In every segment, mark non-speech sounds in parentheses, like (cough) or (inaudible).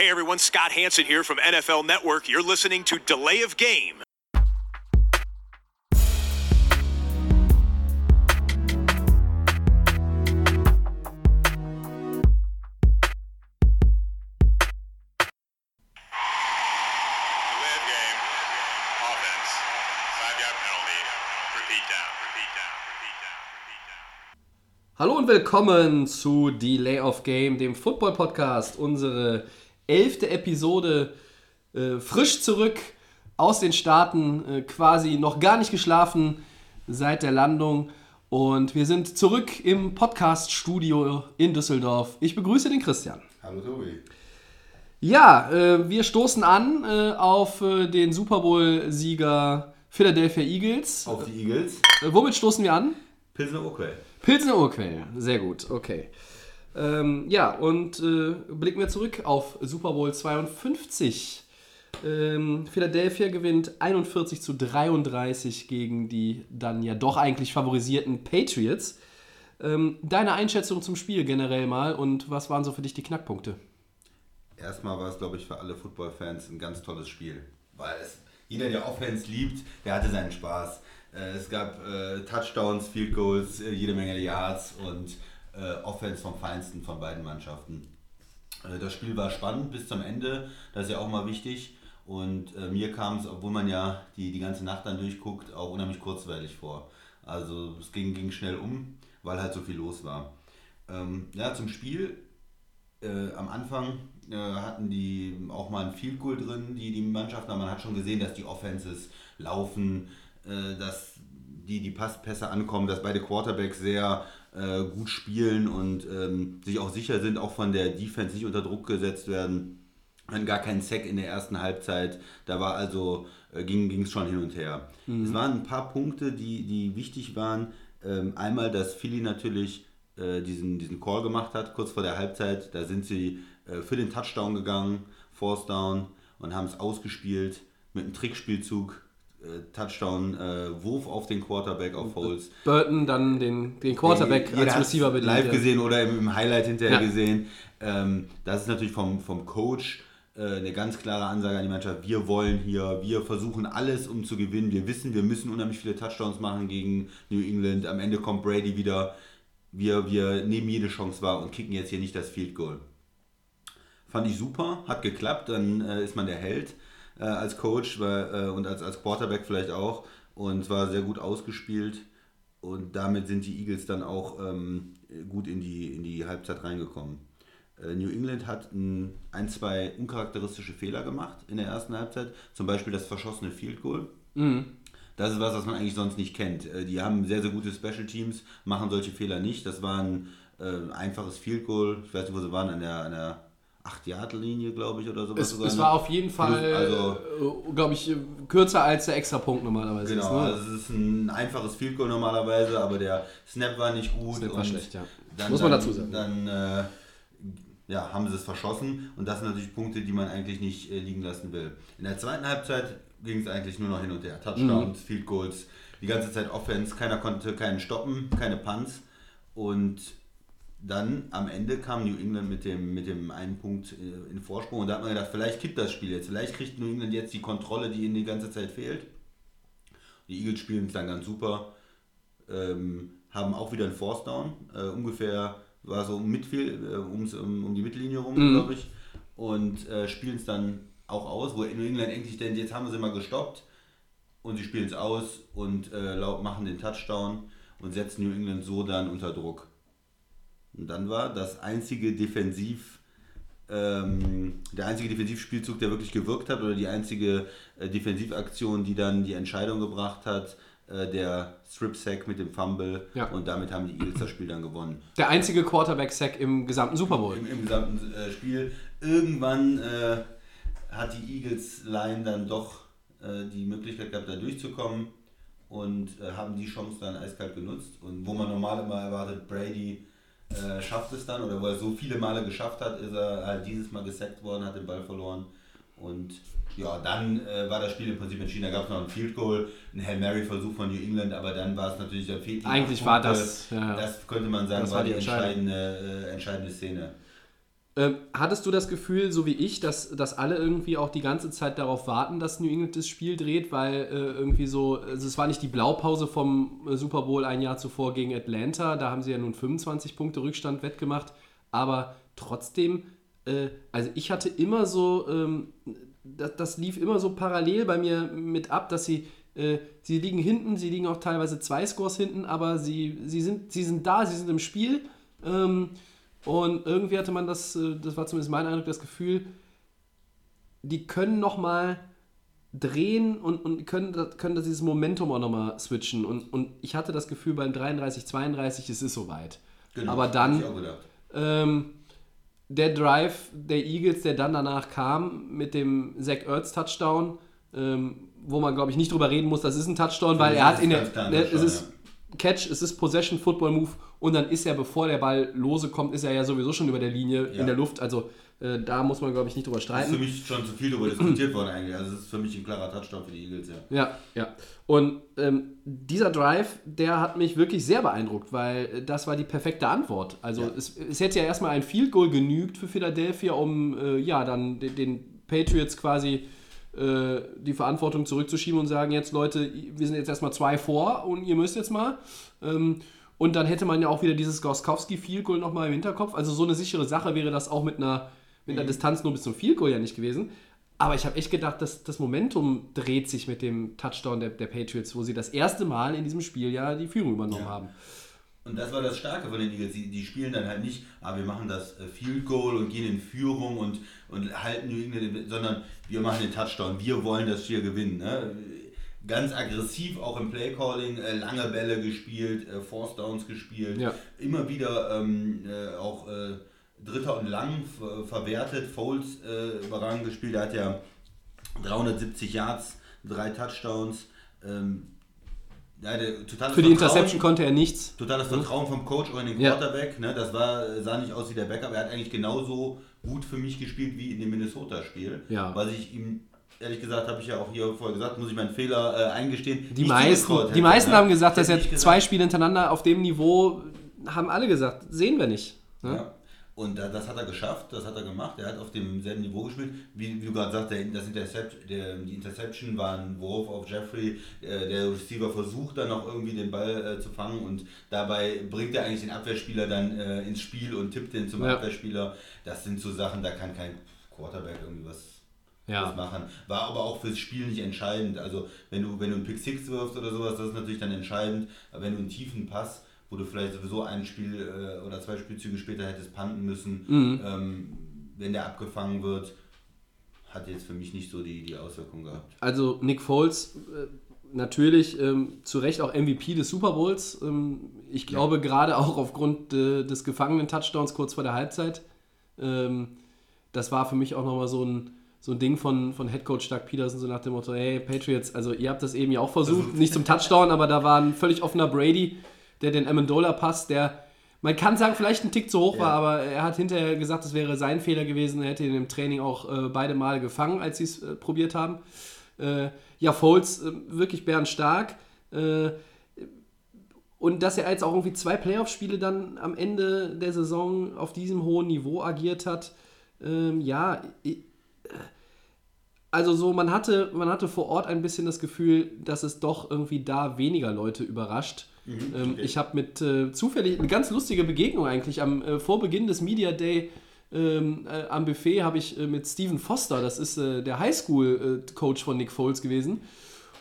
Hey everyone, Scott Hanson here from NFL Network. You're listening to Delay of Game. Delay of game. Offense. Five yard penalty. Repeat down. Repeat down. Repeat down. Repeat down. Hallo und willkommen zu Delay of Game, dem Football Podcast. Unsere elfte Episode äh, frisch zurück aus den Staaten, äh, quasi noch gar nicht geschlafen seit der Landung. Und wir sind zurück im Podcast-Studio in Düsseldorf. Ich begrüße den Christian. Hallo Tobi. Ja, äh, wir stoßen an äh, auf äh, den Super Bowl-Sieger Philadelphia Eagles. Auf die Eagles. Äh, womit stoßen wir an? Pilsner Urquell. Pilsner Urquell, sehr gut, okay. Ähm, ja, und äh, blicken wir zurück auf Super Bowl 52. Ähm, Philadelphia gewinnt 41 zu 33 gegen die dann ja doch eigentlich favorisierten Patriots. Ähm, deine Einschätzung zum Spiel generell mal und was waren so für dich die Knackpunkte? Erstmal war es, glaube ich, für alle Football-Fans ein ganz tolles Spiel. Weil es, jeder, der Offense liebt, der hatte seinen Spaß. Äh, es gab äh, Touchdowns, Field Goals, äh, jede Menge Yards und äh, Offense vom Feinsten von beiden Mannschaften. Äh, das Spiel war spannend bis zum Ende, das ist ja auch mal wichtig. Und äh, mir kam es, obwohl man ja die, die ganze Nacht dann durchguckt, auch unheimlich kurzweilig vor. Also es ging, ging schnell um, weil halt so viel los war. Ähm, ja, zum Spiel. Äh, am Anfang äh, hatten die auch mal ein Field Goal drin, die, die Mannschaften, aber man hat schon gesehen, dass die Offenses laufen, äh, dass die, die Passpässe ankommen, dass beide Quarterbacks sehr äh, gut spielen und ähm, sich auch sicher sind, auch von der Defense nicht unter Druck gesetzt werden. Hatten gar keinen Sack in der ersten Halbzeit. Da war also, äh, ging es schon hin und her. Es waren ein paar Punkte, die, die wichtig waren. Ähm, einmal, dass Philly natürlich äh, diesen, diesen Call gemacht hat, kurz vor der Halbzeit. Da sind sie äh, für den Touchdown gegangen, Force Down, und haben es ausgespielt mit einem Trickspielzug. Äh, Touchdown, äh, Wurf auf den Quarterback auf Foles. Burton dann den, den Quarterback Jeder als Receiver bedient. live gesehen oder im, im Highlight hinterher Ja. gesehen. Ähm, das ist natürlich vom, vom Coach äh, eine ganz klare Ansage an die Mannschaft. Wir wollen hier, wir versuchen alles, um zu gewinnen. Wir wissen, wir müssen unheimlich viele Touchdowns machen gegen New England. Am Ende kommt Brady wieder. Wir, wir nehmen jede Chance wahr und kicken jetzt hier nicht das Field Goal. Fand ich super, hat geklappt, dann äh, ist man der Held äh, als Coach weil, äh, und als, als Quarterback vielleicht auch und es war sehr gut ausgespielt und damit sind die Eagles dann auch ähm, gut in die, in die Halbzeit reingekommen. Äh, New England hat ein, ein, zwei uncharakteristische Fehler gemacht in der ersten Halbzeit, zum Beispiel das verschossene Field Goal. Das ist was, was man eigentlich sonst nicht kennt. Äh, Die haben sehr, sehr gute Special Teams, machen solche Fehler nicht. Das war ein äh, einfaches Field Goal. Ich weiß nicht, wo sie waren, an der, an der 8-Yard-Linie, glaube ich, oder sowas. Es, sogar es war auf jeden Fall, Also- äh, glaube ich, kürzer als der Extrapunkt normalerweise Genau, ist. Ne? also es ist ein einfaches Field Goal normalerweise, aber der Snap war nicht gut. Snap war schlecht, ja. Dann, Muss man dann, dazu sagen. Dann äh, ja, haben sie es verschossen und das sind natürlich Punkte, die man eigentlich nicht äh, liegen lassen will. In der zweiten Halbzeit ging es eigentlich nur noch hin und her. Touchdowns, Mhm. Field Goals, die ganze Zeit Offense, keiner konnte keinen stoppen, keine Punts und dann am Ende kam New England mit dem, mit dem einen Punkt äh, in Vorsprung und da hat man gedacht, vielleicht kippt das Spiel jetzt, vielleicht kriegt New England jetzt die Kontrolle, die ihnen die ganze Zeit fehlt. Die Eagles spielen es dann ganz super, ähm, haben auch wieder einen Force Down, äh, ungefähr war so um, Midfield, äh, ums, um, um die Mittellinie rum, glaube ich, und äh, spielen es dann auch aus, wo New England endlich denkt, jetzt haben wir sie mal gestoppt und sie spielen es aus und äh, machen den Touchdown und setzen New England so dann unter Druck. Und dann war das einzige Defensiv, ähm, der einzige Defensivspielzug, der wirklich gewirkt hat, oder die einzige äh, Defensivaktion, die dann die Entscheidung gebracht hat, äh, der Strip-Sack mit dem Fumble. Ja. Und damit haben die Eagles das Spiel dann gewonnen. Der einzige Quarterback-Sack im gesamten Super Bowl. Im, im gesamten äh, Spiel. Irgendwann äh, hat die Eagles-Line dann doch äh, die Möglichkeit gehabt, da durchzukommen und äh, haben die Chance dann eiskalt genutzt. Und wo man normal immer erwartet, Brady äh, schafft es dann, oder wo er so viele Male geschafft hat, ist er halt dieses Mal gesackt worden, hat den Ball verloren. Und ja, dann äh, war das Spiel im Prinzip entschieden. Da gab es noch ein Field Goal, ein Hail Mary-Versuch von New England, aber dann war es natürlich, da fehlten Eigentlich war Punkte. das, ja. Das könnte man sagen, Das war, war die Entscheidung. entscheidende, äh, entscheidende Szene. Ähm, hattest du das Gefühl, so wie ich, dass, dass alle irgendwie auch die ganze Zeit darauf warten, dass New England das Spiel dreht, weil äh, irgendwie so, also es war nicht die Blaupause vom äh, Super Bowl ein Jahr zuvor gegen Atlanta, da haben sie ja nun 25 Punkte Rückstand wettgemacht, aber trotzdem, äh, also ich hatte immer so, ähm, das, das lief immer so parallel bei mir mit ab, dass sie äh, sie liegen hinten, sie liegen auch teilweise zwei Scores hinten, aber sie, sie, sind, sie sind da, sie sind im Spiel. Ähm, und irgendwie hatte man das, äh, das war zumindest mein Eindruck, das Gefühl, die können nochmal drehen und, und können, können das dieses Momentum auch nochmal switchen. Und, und ich hatte das Gefühl beim 33, 32, es ist soweit. Genau, Aber dann ähm, der Drive der Eagles, der dann danach kam mit dem Zach Ertz Touchdown, ähm, wo man glaube ich nicht drüber reden muss, das ist ein Touchdown, weil er hat in der, ne, es ist Catch, es ist Possession Football Move und dann ist er, bevor der Ball lose kommt, ist er ja sowieso schon über der Linie ja. in der Luft. Also äh, da muss man, glaube ich, nicht drüber streiten. Das ist für mich schon zu viel darüber diskutiert worden eigentlich. Also es ist für mich ein klarer Touchdown für die Eagles, ja. Ja, ja. Und ähm, dieser Drive, der hat mich wirklich sehr beeindruckt, weil das war die perfekte Antwort. Also ja. es, es hätte ja erstmal ein Field Goal genügt für Philadelphia, um äh, ja dann den, den Patriots quasi äh, die Verantwortung zurückzuschieben und sagen, jetzt Leute, wir sind jetzt erstmal zwei vor und ihr müsst jetzt mal. Ähm, und dann hätte man ja auch wieder dieses Goskowski Field Goal nochmal im Hinterkopf. Also so eine sichere Sache wäre das auch mit einer, mit einer mhm. Distanz nur bis zum Field Goal ja nicht gewesen. Aber ich habe echt gedacht, dass das Momentum dreht sich mit dem Touchdown der, der, Patriots, wo sie das erste Mal in diesem Spiel ja die Führung übernommen ja. haben. Und das war das Starke von den Eagles. Die, die spielen dann halt nicht, ah, wir machen das äh, Field Goal und gehen in Führung und, und halten New England, sondern wir machen den Touchdown. Wir wollen das Spiel gewinnen. Ne? Ganz aggressiv auch im Playcalling, äh, lange Bälle gespielt, äh, Force Downs gespielt. Ja. Immer wieder ähm, äh, auch äh, Dritter und Lang verwertet. Foles äh, überragend gespielt. Er hat ja 370 Yards, drei Touchdowns. Ähm, ja, Für die Interception konnte er nichts. Totales Vertrauen vom Coach auch in den Quarterback. Ja. Ne, das war, sah nicht aus wie der Backup. Er hat eigentlich genauso gut für mich gespielt wie in dem Minnesota-Spiel. Ja. Weil ich ihm, ehrlich gesagt, habe ich ja auch hier vorher gesagt, muss ich meinen Fehler äh, eingestehen. Die meisten, hätte, die meisten ne? haben gesagt, dass er zwei Spiele hintereinander auf dem Niveau, haben alle gesagt, sehen wir nicht. Ne? Ja. Und das hat er geschafft, das hat er gemacht. Er hat auf demselben Niveau gespielt. Wie, wie du gerade sagst, der, das Intercept, der, die Interception war ein Wurf auf Jeffrey. Äh, der Receiver versucht dann noch irgendwie den Ball äh, zu fangen und dabei bringt er eigentlich den Abwehrspieler dann äh, ins Spiel und tippt den zum ja. Abwehrspieler. Das sind so Sachen, da kann kein Quarterback irgendwie was ja. machen. War aber auch fürs Spiel nicht entscheidend. Also wenn du, wenn du einen Pick Six wirfst oder sowas, das ist natürlich dann entscheidend. Aber wenn du einen tiefen Pass wo du vielleicht sowieso ein Spiel äh, oder zwei Spielzüge später hättest panten müssen, mhm. ähm, wenn der abgefangen wird, hat jetzt für mich nicht so die, die Auswirkung gehabt. Also Nick Foles äh, natürlich ähm, zu Recht auch MVP des Super Bowls. Ähm, ich glaube ja. gerade auch aufgrund äh, des gefangenen Touchdowns kurz vor der Halbzeit. Ähm, das war für mich auch nochmal so ein, so ein Ding von, von Headcoach Doug Peterson, so nach dem Motto, hey Patriots, also ihr habt das eben ja auch versucht, nicht zum Touchdown, aber da war ein völlig offener Brady, der den Amendola-Pass, der man kann sagen, vielleicht ein Tick zu hoch ja. war, aber er hat hinterher gesagt, es wäre sein Fehler gewesen. Er hätte ihn im Training auch äh, beide Male gefangen, als sie es äh, probiert haben. Äh, ja, Foles, äh, wirklich bärenstark. Äh, und dass er jetzt auch irgendwie zwei Playoff-Spiele dann am Ende der Saison auf diesem hohen Niveau agiert hat, ähm, ja, also so, man hatte, man hatte vor Ort ein bisschen das Gefühl, dass es doch irgendwie da weniger Leute überrascht. Mhm, ähm, okay. Ich habe mit äh, zufällig eine ganz lustige Begegnung eigentlich am äh, Vorbeginn des Media Day ähm, äh, am Buffet habe ich äh, mit Steven Foster, das ist äh, der Highschool-Coach von Nick Foles gewesen.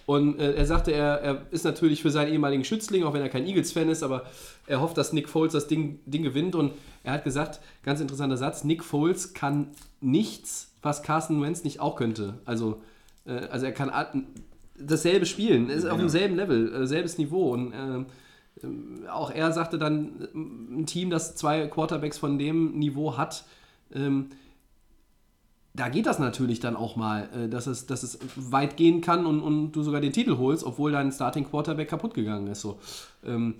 Und äh, er sagte, er, er, ist natürlich für seinen ehemaligen Schützling, auch wenn er kein Eagles-Fan ist, aber er hofft, dass Nick Foles das Ding, Ding gewinnt. Und er hat gesagt, ganz interessanter Satz, Nick Foles kann nichts, was Carson Wentz nicht auch könnte. Also, also er kann dasselbe spielen, ist genau. auf demselben Level, äh, selbes Niveau. Und äh, auch er sagte dann, ein Team, das zwei Quarterbacks von dem Niveau hat, ähm, da geht das natürlich dann auch mal, äh, dass, es, dass es weit gehen kann und, und du sogar den Titel holst, obwohl dein Starting Quarterback kaputt gegangen ist. So. Ähm,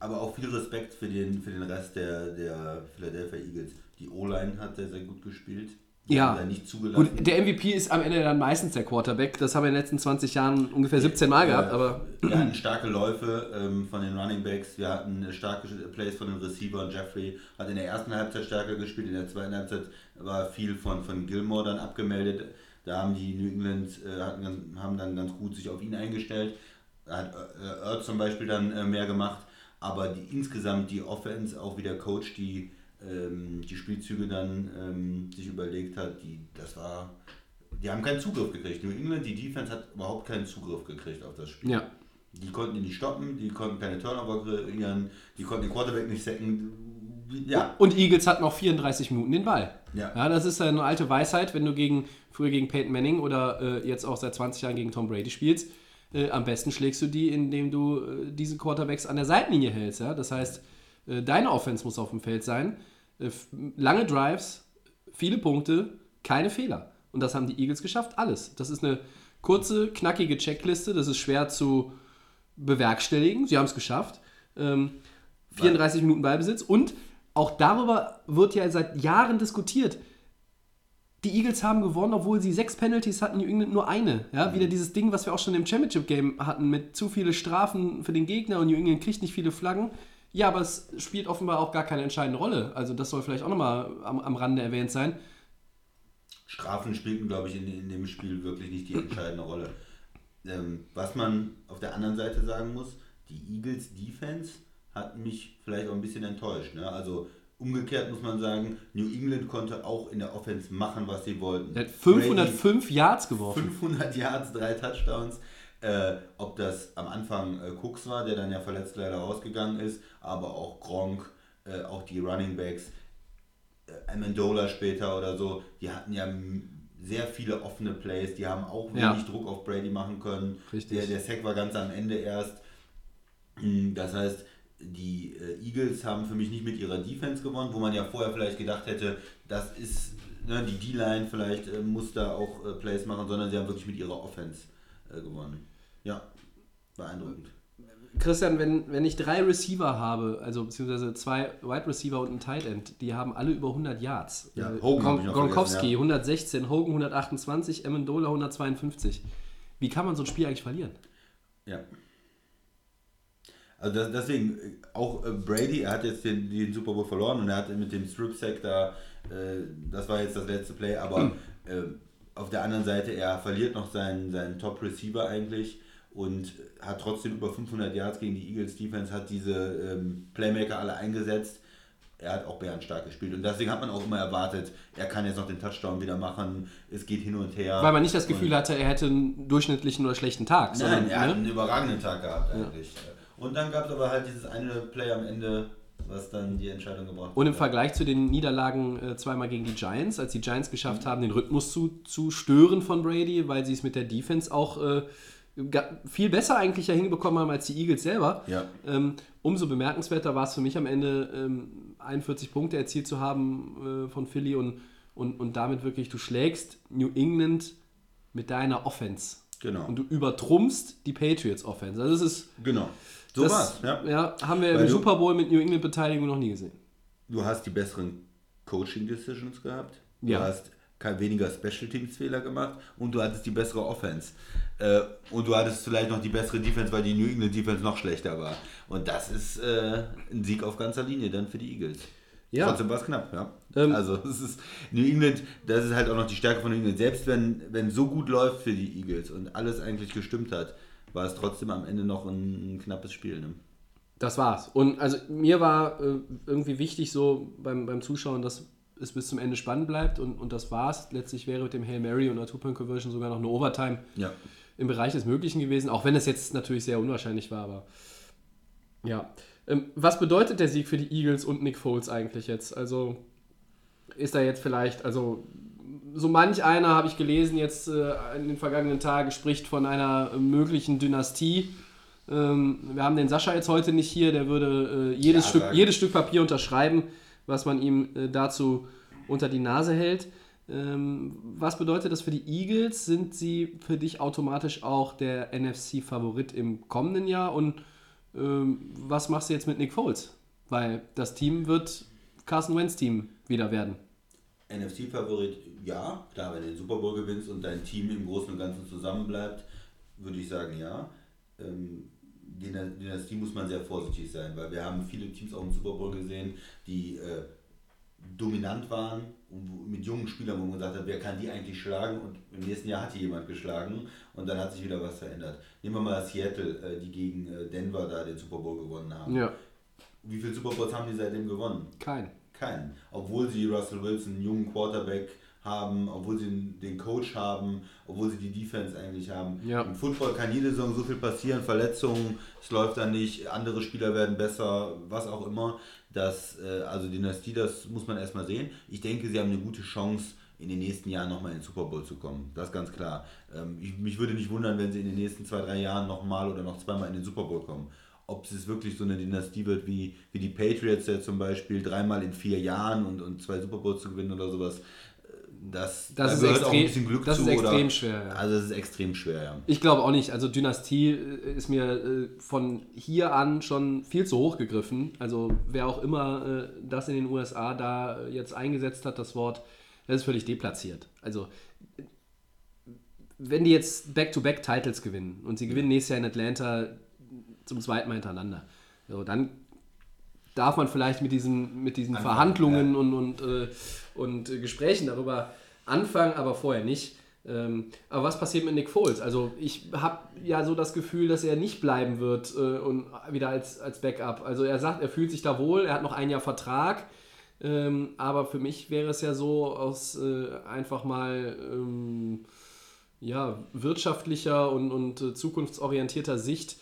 aber auch viel Respekt für den, für den Rest der, der Philadelphia Eagles. Die O-Line hat sehr, sehr gut gespielt. Ja. nicht zugelassen. Gut, der MVP ist am Ende dann meistens der Quarterback. Das haben wir in den letzten 20 Jahren ungefähr 17 Mal gehabt, aber wir hatten starke Läufe ähm, von den Running Backs, wir hatten starke Plays von den Receivern. Jeffrey hat in der ersten Halbzeit stärker gespielt, in der zweiten Halbzeit war viel von, von Gilmore dann abgemeldet. Da haben die New England äh, hatten, ganz- haben dann ganz gut sich auf ihn eingestellt. Da hat äh, Earth zum Beispiel dann äh, mehr gemacht. Aber die, insgesamt die Offense, auch wie der Coach die, ähm, die Spielzüge dann ähm, sich überlegt hat, die, das war, die haben keinen Zugriff gekriegt. New England, die Defense hat überhaupt keinen Zugriff gekriegt auf das Spiel. ja. Die konnten ihn nicht stoppen, die konnten keine Turnover kreieren, die konnten den Quarterback nicht sacken. Ja, Und Eagles hatten noch 34 Minuten den Ball. Ja. das ist eine alte Weisheit, wenn du gegen, früher gegen Peyton Manning oder äh, jetzt auch seit 20 Jahren gegen Tom Brady spielst. Äh, am besten schlägst du die, indem du äh, diese Quarterbacks an der Seitenlinie hältst. Ja? Das heißt, äh, deine Offense muss auf dem Feld sein. Äh, lange Drives, viele Punkte, keine Fehler. Und das haben die Eagles geschafft, alles. Das ist eine kurze, knackige Checkliste. Das ist schwer zu bewerkstelligen. Sie haben es geschafft. Ähm, 34 Minuten Ballbesitz. Und auch darüber wird ja seit Jahren diskutiert. Die Eagles haben gewonnen, obwohl sie sechs Penalties hatten, New England nur eine. Ja, wieder dieses Ding, was wir auch schon im Championship-Game hatten, mit zu viele Strafen für den Gegner und New England kriegt nicht viele Flaggen. Ja, aber es spielt offenbar auch gar keine entscheidende Rolle. Also das soll vielleicht auch nochmal am, am Rande erwähnt sein. Strafen spielten, glaube ich, in, in dem Spiel wirklich nicht die entscheidende Rolle. Ähm, was man auf der anderen Seite sagen muss, die Eagles Defense hat mich vielleicht auch ein bisschen enttäuscht. Ne? Also umgekehrt muss man sagen, New England konnte auch in der Offense machen, was sie wollten. Er hat 505 Yards geworfen. 500 Yards, drei Touchdowns. Äh, ob das am Anfang äh, Cooks war, der dann ja verletzt leider rausgegangen ist, aber auch Gronk, äh, auch die Running Backs, äh, Amendola später oder so, die hatten ja sehr viele offene Plays, die haben auch Ja. wenig Druck auf Brady machen können. Richtig. Der, der Sack war ganz am Ende erst. Mm, Das heißt, die äh, Eagles haben für mich nicht mit ihrer Defense gewonnen, wo man ja vorher vielleicht gedacht hätte, das ist ne, die D-Line vielleicht äh, muss da auch äh, Plays machen, sondern sie haben wirklich mit ihrer Offense gewonnen. Ja, beeindruckend. Christian, wenn, wenn ich drei Receiver habe, also beziehungsweise zwei Wide Receiver und ein Tight End, die haben alle über 100 Yards. Ja, Äh, Hogan Gronkowski ja. 116, Hogan 128, Amendola 152. Wie kann man so ein Spiel eigentlich verlieren? Ja. Also das, deswegen, äh, auch äh, Brady, er hat jetzt den, den Super Bowl verloren und er hat mit dem Strip Sack da, äh, das war jetzt das letzte Play, aber äh, auf der anderen Seite, er verliert noch seinen, seinen Top Receiver eigentlich und hat trotzdem über 500 Yards gegen die Eagles Defense, hat diese ähm, Playmaker alle eingesetzt. Er hat auch bärenstark gespielt und deswegen hat man auch immer erwartet, er kann jetzt noch den Touchdown wieder machen, es geht hin und her. Weil man nicht das Gefühl Und- hatte, er hätte einen durchschnittlichen oder schlechten Tag. Nein, sondern, er hat ne? einen überragenden Tag gehabt eigentlich. Und dann gab es aber halt dieses eine Play am Ende, was dann die Entscheidung gebracht hat. Und im Vergleich zu den Niederlagen äh, zweimal gegen die Giants, als die Giants geschafft haben, den Rhythmus zu, zu stören von Brady, weil sie es mit der Defense auch äh, viel besser eigentlich ja hinbekommen haben als die Eagles selber. Ja. Ähm, umso bemerkenswerter war es für mich am Ende, ähm, 41 Punkte erzielt zu haben äh, von Philly und, und, und damit wirklich, du schlägst New England mit deiner Offense. Genau. Und du übertrumpfst die Patriots Offense. Also das ist. Genau. So das, war's. Ja. ja, haben wir Weil im du- Super Bowl mit New England Beteiligung noch nie gesehen. Du hast die besseren Coaching Decisions gehabt. Du Ja. hast weniger Special Teams Fehler gemacht und du hattest die bessere Offense. Äh, und du hattest vielleicht noch die bessere Defense, weil die New England Defense noch schlechter war. Und das ist äh, ein Sieg auf ganzer Linie dann für die Eagles. Ja. Trotzdem war es knapp, ja. Ähm, also (laughs) es ist New England, das ist halt auch noch die Stärke von New England. Selbst wenn, wenn so gut läuft für die Eagles und alles eigentlich gestimmt hat, war es trotzdem am Ende noch ein, ein knappes Spiel. Ne? Das war's. Und also mir war äh, irgendwie wichtig so beim, beim Zuschauen, dass es bis zum Ende spannend bleibt und, und das war's. Letztlich wäre mit dem Hail Mary und einer Two-Point-Conversion sogar noch eine Overtime Ja. im Bereich des Möglichen gewesen, auch wenn es jetzt natürlich sehr unwahrscheinlich war, aber ja. Ähm, was bedeutet der Sieg für die Eagles und Nick Foles eigentlich jetzt? Also ist da jetzt vielleicht, also so manch einer habe ich gelesen jetzt äh, in den vergangenen Tagen spricht von einer äh, möglichen Dynastie. Ähm, wir haben den Sascha jetzt heute nicht hier, der würde äh, jedes, Ja, Stück, jedes Stück Papier unterschreiben, was man ihm äh, dazu unter die Nase hält. Ähm, was bedeutet das für die Eagles? Sind sie für dich automatisch auch der NFC-Favorit im kommenden Jahr? Und ähm, was machst du jetzt mit Nick Foles? Weil das Team wird Carson Wentz Team wieder werden. NFC-Favorit, ja. Klar, wenn du den Super Bowl gewinnst und dein Team im Großen und Ganzen zusammenbleibt, würde ich sagen, ja. Ähm, Dynastie muss man sehr vorsichtig sein, weil wir haben viele Teams auch im Super Bowl gesehen, die äh, dominant waren und mit jungen Spielern, wo man gesagt hat, wer kann die eigentlich schlagen und im nächsten Jahr hat die jemand geschlagen und dann hat sich wieder was verändert. Nehmen wir mal Seattle, äh, die gegen äh, Denver da den Super Bowl gewonnen haben. Ja. Wie viele Super Bowls haben die seitdem gewonnen? Kein. Keinen. Obwohl sie Russell Wilson, einen jungen Quarterback, haben, obwohl sie den Coach haben, obwohl sie die Defense eigentlich haben. Ja. Im Football kann jede Saison so viel passieren, Verletzungen, es läuft dann nicht, andere Spieler werden besser, was auch immer. Das, äh, also Dynastie, das muss man erstmal sehen. Ich denke, sie haben eine gute Chance, in den nächsten Jahren nochmal in den Super Bowl zu kommen. Das ist ganz klar. Ähm, ich, mich würde nicht wundern, wenn sie in den nächsten zwei, drei Jahren nochmal oder noch zweimal in den Super Bowl kommen. Ob es wirklich so eine Dynastie wird wie, wie die Patriots ja zum Beispiel, dreimal in vier Jahren und, und zwei Super Bowls zu gewinnen oder sowas, das, Das da ist gehört extrem- auch ein bisschen Glück das zu. ist extrem oder, schwer, ja. Also es ist extrem schwer, ja. Ich glaube auch nicht. Also Dynastie äh, ist mir äh, von hier an schon viel zu hoch gegriffen. Also wer auch immer äh, das in den USA da jetzt eingesetzt hat, das Wort, das ist völlig deplatziert. Also wenn die jetzt Back-to-Back-Titles gewinnen und sie gewinnen nächstes Jahr in Atlanta zum zweiten Mal hintereinander, so, dann darf man vielleicht mit diesen, mit diesen Anfangen, Verhandlungen und, und, äh, und äh, Gesprächen darüber anfangen, aber vorher nicht. Ähm, aber was passiert mit Nick Foles? Also ich habe ja so das Gefühl, dass er nicht bleiben wird äh, und wieder als, als Backup. Also er sagt, er fühlt sich da wohl, er hat noch ein Jahr Vertrag. Ähm, aber für mich wäre es ja so aus äh, einfach mal ähm, ja, wirtschaftlicher und, und äh, zukunftsorientierter Sicht,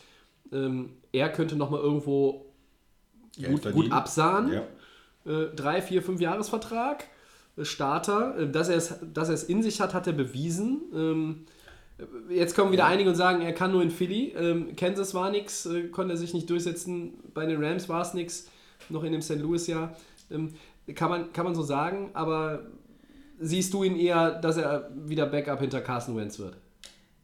ähm, er könnte noch mal irgendwo Geld gut, gut absahen. Ja. Äh, drei, vier, fünf Jahresvertrag. äh, Starter. Äh, Dass er es, dass er es in sich hat, hat er bewiesen. Ähm, äh, Jetzt kommen wieder einige und sagen, er kann nur in Philly. Ähm, Kansas war nichts, äh, konnte er sich nicht durchsetzen. Bei den Rams war es nichts, noch in dem St. Louis-Jahr. Ähm, kann, man, kann man so sagen, aber siehst du ihn eher, dass er wieder Backup hinter Carson Wentz wird?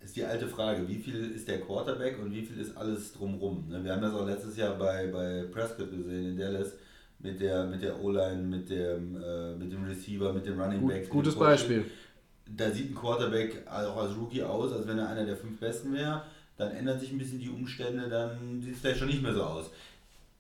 Ist die alte Frage, wie viel ist der Quarterback und wie viel ist alles drumrum? Ne, Wir haben das auch letztes Jahr bei, bei Prescott gesehen in Dallas mit der, mit der O-Line, mit dem, äh, mit dem Receiver, mit dem Running Gut, Back. gutes Beispiel. Da sieht ein Quarterback auch als Rookie aus, als wenn er einer der fünf Besten wäre. Dann ändern sich ein bisschen die Umstände, dann sieht es vielleicht schon nicht mehr so aus.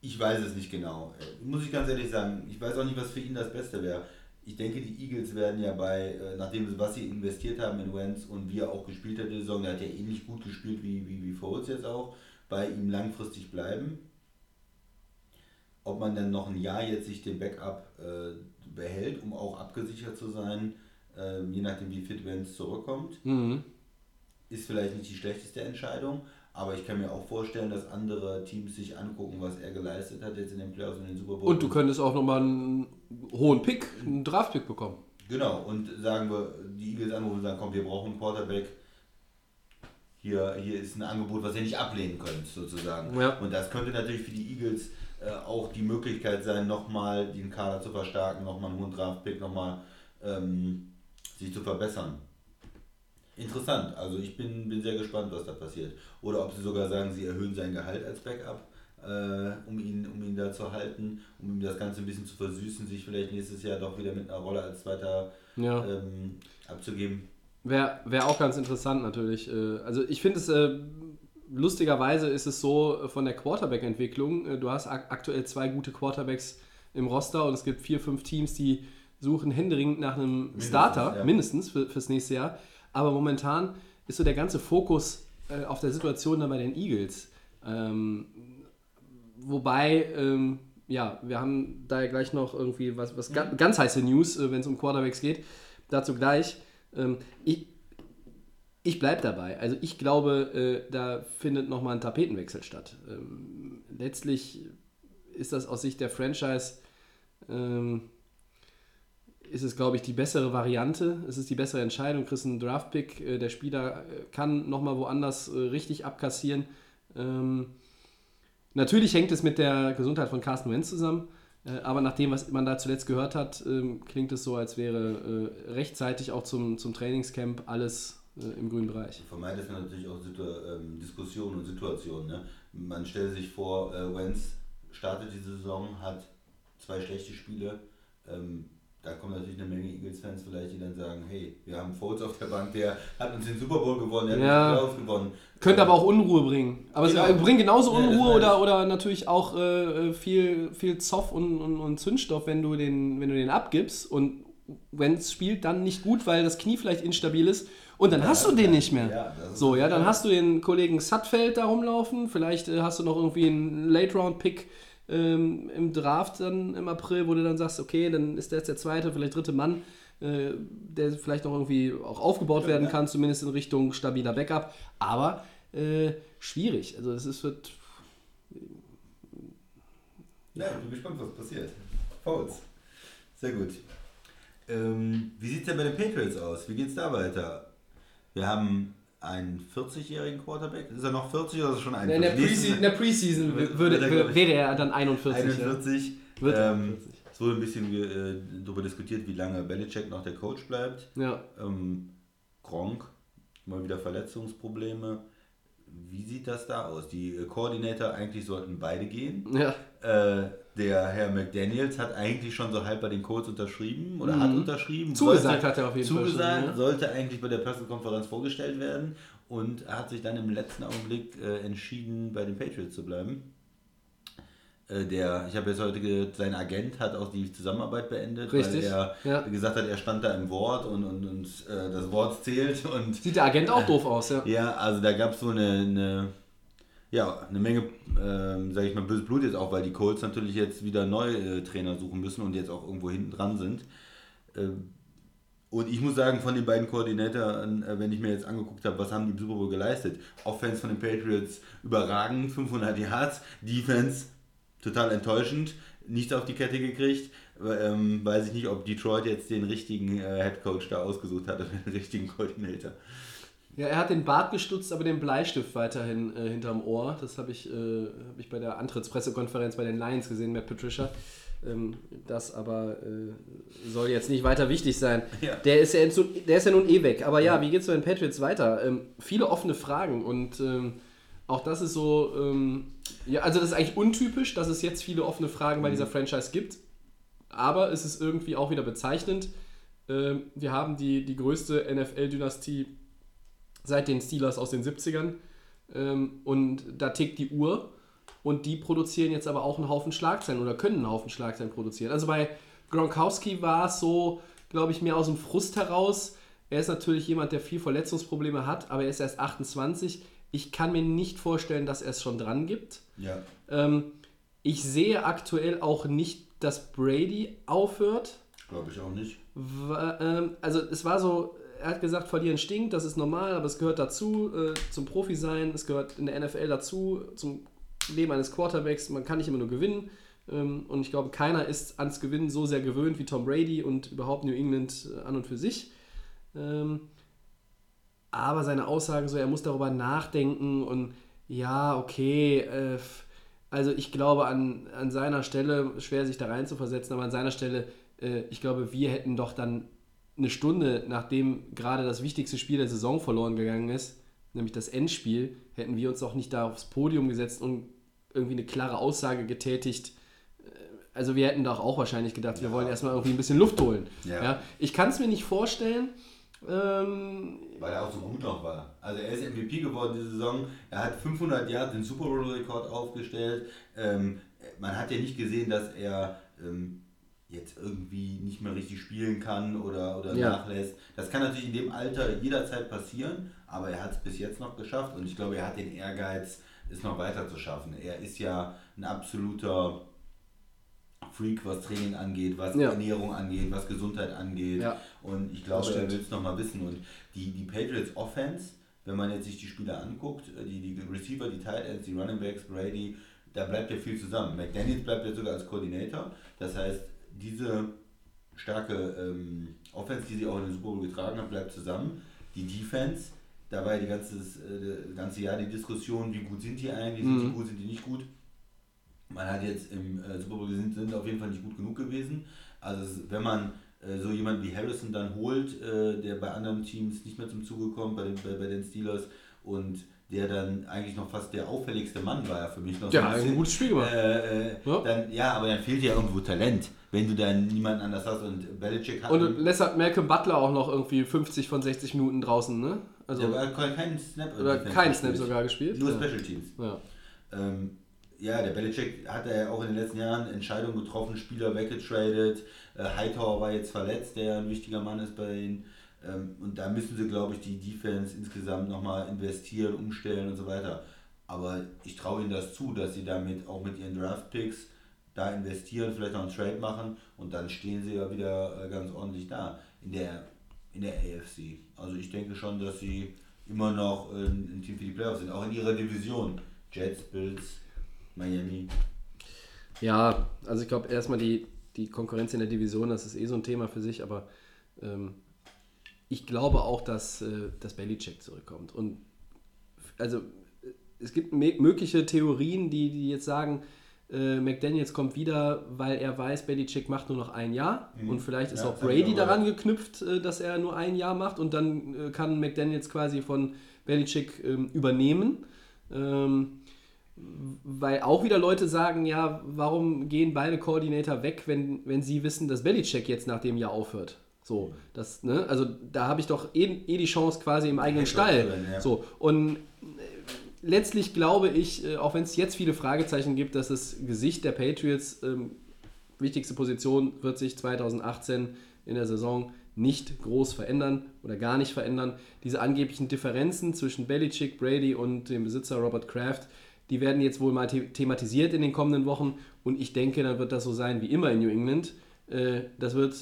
Ich weiß es nicht genau. Äh, Muss ich ganz ehrlich sagen, ich weiß auch nicht, was für ihn das Beste wäre. Ich denke, die Eagles werden ja bei, äh, nachdem was sie investiert haben in Wentz und wie er auch gespielt hat die Saison, der hat ja ähnlich gut gespielt wie, wie, wie Foles jetzt auch, bei ihm langfristig bleiben. Ob man dann noch ein Jahr jetzt sich den Backup äh, behält, um auch abgesichert zu sein, äh, je nachdem wie fit Wentz zurückkommt, Mhm. ist vielleicht nicht die schlechteste Entscheidung, aber ich kann mir auch vorstellen, dass andere Teams sich angucken, was er geleistet hat jetzt in den Playoffs und in den Super Bowl. Und du könntest auch nochmal einen hohen Pick, einen Draft-Pick bekommen. Genau, und sagen wir, die Eagles anrufen und sagen, komm, wir brauchen einen Quarterback. Hier, hier ist ein Angebot, was ihr nicht ablehnen könnt, sozusagen. Ja. Und das könnte natürlich für die Eagles äh, auch die Möglichkeit sein, nochmal den Kader zu verstärken, nochmal einen hohen Draftpick, nochmal ähm, sich zu verbessern. Interessant, also ich bin, bin sehr gespannt, was da passiert. Oder ob sie sogar sagen, sie erhöhen sein Gehalt als Backup, äh, um, ihn, um ihn da zu halten, um ihm das Ganze ein bisschen zu versüßen, sich vielleicht nächstes Jahr doch wieder mit einer Rolle als zweiter Ja. ähm, abzugeben. Wäre wär auch ganz interessant natürlich. Äh, Also ich finde es, äh, lustigerweise ist es so äh, von der Quarterback-Entwicklung, äh, du hast ak aktuell zwei gute Quarterbacks im Roster und es gibt vier, fünf Teams, die suchen händeringend nach einem Mindestens, Starter, ja. mindestens für, fürs nächste Jahr. Aber momentan ist so der ganze Fokus äh, auf der Situation dann bei den Eagles. Ähm, wobei, ähm, ja, wir haben da ja gleich noch irgendwie was, was ga ganz heiße News, äh, wenn es um Quarterbacks geht. Dazu gleich. Ähm, ich ich bleibe dabei. Also ich glaube, äh, da findet nochmal ein Tapetenwechsel statt. Ähm, letztlich ist das aus Sicht der Franchise, ähm, ist es, glaube ich, die bessere Variante. Es ist die bessere Entscheidung. Kriegst einen Draftpick, äh, der Spieler äh, kann nochmal woanders äh, richtig abkassieren. Ähm, natürlich hängt es mit der Gesundheit von Carsten Wentz zusammen. Aber nach dem, was man da zuletzt gehört hat, ähm, klingt es so, als wäre rechtzeitig auch zum, zum Trainingscamp alles im grünen Bereich. Vermeidet man natürlich auch ähm, Diskussionen und Situationen. Ne? Man stellt sich vor, Wenz startet die Saison, hat zwei schlechte Spiele, ähm, da kommen natürlich eine Menge Eagles-Fans vielleicht, die dann sagen, hey, wir haben Foles auf der Bank, der hat uns den Super Bowl gewonnen, der hat Ja. uns die Playoffs gewonnen. Könnte aber auch Unruhe bringen. Aber Genau. es bringt genauso Ja, Unruhe meine oder, oder natürlich auch äh, viel, viel Zoff und, und, und Zündstoff, wenn du, den, wenn du den abgibst und wenn es spielt, dann nicht gut, weil das Knie vielleicht instabil ist und dann hast du den nicht mehr. Ja, so, ja, dann hast du den Kollegen Sutfeld da rumlaufen, vielleicht äh, hast du noch irgendwie einen Late-Round-Pick ähm, im Draft dann im April, wo du dann sagst, okay, dann ist der jetzt der zweite, vielleicht dritte Mann, äh, der vielleicht noch irgendwie auch aufgebaut werden ja. kann, zumindest in Richtung stabiler Backup. Aber äh, schwierig. Also es ist, wird Ja, ich bin gespannt, was passiert. Foles. Sehr gut. Ähm, wie sieht es denn bei den Patriots aus? Wie geht es da weiter? Wir haben einen 40-jährigen Quarterback. Ist er noch 40 oder ist er schon in der 41? Preseason, in der Preseason Wird- würde, wird er, ich, wäre er dann 41. 41. Wird er ähm, 41. es wurde ein bisschen äh, darüber diskutiert, wie lange Belichick noch der Coach bleibt. Ja. ja. Ähm, Gronk, mal wieder Verletzungsprobleme. Wie sieht das da aus? Die äh, Koordinator eigentlich sollten beide gehen. Ja. Äh, der Herr McDaniels hat eigentlich schon so halb bei den Colts unterschrieben oder hat unterschrieben. Mhm. Zugesagt hat er auf jeden Fall zugesagt, ja. sollte eigentlich bei der Pressekonferenz vorgestellt werden und hat sich dann im letzten Augenblick äh, entschieden, bei den Patriots zu bleiben. Äh, der, ich habe jetzt heute gehört, sein Agent hat auch die Zusammenarbeit beendet, Richtig, weil er ja. gesagt hat, er stand da im Wort und, und, und äh, das Wort zählt und Sieht der Agent auch (laughs) doof aus, ja. ja, also da gab es so eine, eine, ja, eine Menge, ähm, sage ich mal, böses Blut jetzt auch, weil die Colts natürlich jetzt wieder neue äh, Trainer suchen müssen und jetzt auch irgendwo hinten dran sind. Ähm, und ich muss sagen, von den beiden Koordinatoren, äh, wenn ich mir jetzt angeguckt habe, was haben die Super Bowl geleistet? Offense von den Patriots überragend, 500 Yards, Defense total enttäuschend, nichts auf die Kette gekriegt. Ähm, weiß ich nicht, ob Detroit jetzt den richtigen äh, Head Coach da ausgesucht hat oder den richtigen Koordinator. Ja, er hat den Bart gestutzt, aber den Bleistift weiterhin äh, hinterm Ohr. Das habe ich, äh, hab ich bei der Antrittspressekonferenz bei den Lions gesehen, Matt Patricia. Ähm, das aber äh, soll jetzt nicht weiter wichtig sein. (laughs) Ja. Der, ist ja jetzt, der ist ja nun eh weg. Aber ja, wie geht es bei den Patriots weiter? Ähm, viele offene Fragen und ähm, auch das ist so, ähm, ja, also das ist eigentlich untypisch, dass es jetzt viele offene Fragen bei dieser Franchise gibt. Aber es ist irgendwie auch wieder bezeichnend. Ähm, wir haben die, die größte NFL-Dynastie seit den Steelers aus den 70ern. Ähm, und da tickt die Uhr. Und die produzieren jetzt aber auch einen Haufen Schlagzeilen oder können einen Haufen Schlagzeilen produzieren. Also bei Gronkowski war es so, glaube ich, mehr aus dem Frust heraus. Er ist natürlich jemand, der viel Verletzungsprobleme hat, aber er ist erst 28. Ich kann mir nicht vorstellen, dass er es schon dran gibt. Ja. Ähm, ich sehe aktuell auch nicht, dass Brady aufhört. Glaube ich auch nicht. Ähm, also es war so, er hat gesagt, verlieren stinkt, das ist normal, aber es gehört dazu, äh, zum Profi sein, es gehört in der NFL dazu, zum Leben eines Quarterbacks, man kann nicht immer nur gewinnen. Ähm, und ich glaube, keiner ist ans Gewinnen so sehr gewöhnt wie Tom Brady und überhaupt New England äh, an und für sich. Ähm, aber seine Aussagen so, er muss darüber nachdenken und ja, okay, äh, also ich glaube an, an seiner Stelle, schwer sich da rein zu versetzen, aber an seiner Stelle, äh, ich glaube, wir hätten doch dann eine Stunde, nachdem gerade das wichtigste Spiel der Saison verloren gegangen ist, nämlich das Endspiel, hätten wir uns doch nicht da aufs Podium gesetzt und irgendwie eine klare Aussage getätigt. Äh, Also wir hätten doch auch wahrscheinlich gedacht, wir wollen erstmal irgendwie ein bisschen Luft holen. Ja. Ja. Ich kann es mir nicht vorstellen. Ähm, Weil er auch so gut noch war. Also er ist MVP geworden diese Saison. Er hat 500 Yards den Super Bowl-Rekord aufgestellt. Ähm, man hat ja nicht gesehen, dass er ähm, jetzt irgendwie nicht mehr richtig spielen kann oder, oder Ja. nachlässt. Das kann natürlich in dem Alter jederzeit passieren, aber er hat es bis jetzt noch geschafft und ich glaube, er hat den Ehrgeiz, es noch weiter zu schaffen. Er ist ja ein absoluter Freak, was Training angeht, was Ja. Ernährung angeht, was Gesundheit angeht. Ja. Und ich glaube, er will es nochmal wissen. Und die, die Patriots Offense, wenn man jetzt sich die Spieler anguckt, äh, die, die Receiver, die Tight Ends, die Running Backs, Brady, da bleibt ja viel zusammen. McDaniels bleibt ja sogar als Koordinator. Das heißt, diese starke ähm, Offense, die sie auch in den Super Bowl getragen hat, bleibt zusammen. Die Defense, da war ja die ganze, äh, das ganze Jahr die Diskussion, wie gut sind die eigentlich, sind die gut, sind die nicht gut. Man hat jetzt im äh, Super Bowl gesehen, sind auf jeden Fall nicht gut genug gewesen. Also wenn man äh, so jemanden wie Harrison dann holt, äh, der bei anderen Teams nicht mehr zum Zuge kommt, bei den, bei, bei den Steelers und der dann eigentlich noch fast der auffälligste Mann war ja für mich noch. Ja, so ein bisschen. gutes Spiel gemacht. Äh, äh, Ja. Dann, ja, aber dann fehlt ja irgendwo Talent, wenn du dann niemanden anders hast und Belichick hat. Und lässt Malcolm Butler auch noch irgendwie 50 von 60 Minuten draußen, ne? Also, der hat keinen Snap. oder keinen Snap gespielt. sogar gespielt. Nur ja. Special Teams. Ja. Ähm, ja, der Belichick hat ja auch in den letzten Jahren Entscheidungen getroffen, Spieler weggetradet. Äh, Hightower war jetzt verletzt, der ein wichtiger Mann ist bei ihnen. Ähm, und da müssen sie, glaube ich, die Defense insgesamt nochmal investieren, umstellen und so weiter. Aber ich traue ihnen das zu, dass sie damit auch mit ihren Draft-Picks da investieren, vielleicht noch einen Trade machen und dann stehen sie ja wieder äh, ganz ordentlich da in der, in der AFC. Also ich denke schon, dass sie immer noch äh, ein Team für die Playoffs sind, auch in ihrer Division. Jets, Bills, Miami. Ja, also ich glaube erstmal die, die Konkurrenz in der Division, das ist eh so ein Thema für sich, aber ähm, ich glaube auch, dass, äh, dass Belichick zurückkommt. Und also es gibt mögliche Theorien, die, die jetzt sagen, äh, McDaniels kommt wieder, weil er weiß, Belichick macht nur noch ein Jahr und vielleicht ist Ja, auch Brady daran geknüpft, äh, dass er nur ein Jahr macht und dann äh, kann McDaniels quasi von Belichick ähm, übernehmen. Ähm, weil auch wieder Leute sagen, ja, warum gehen beide Koordinator weg, wenn, wenn sie wissen, dass Belichick jetzt nach dem Jahr aufhört? So, das, ne, also da habe ich doch eh, eh die Chance quasi im eigenen Head Stall. Drin, ja. So, und äh, letztlich glaube ich, äh, auch wenn es jetzt viele Fragezeichen gibt, dass das Gesicht der Patriots, ähm, wichtigste Position, wird sich 2018 in der Saison nicht groß verändern oder gar nicht verändern. Diese angeblichen Differenzen zwischen Belichick, Brady und dem Besitzer Robert Kraft, die werden jetzt wohl mal the thematisiert in den kommenden Wochen und ich denke, dann wird das so sein wie immer in New England. Äh, das wird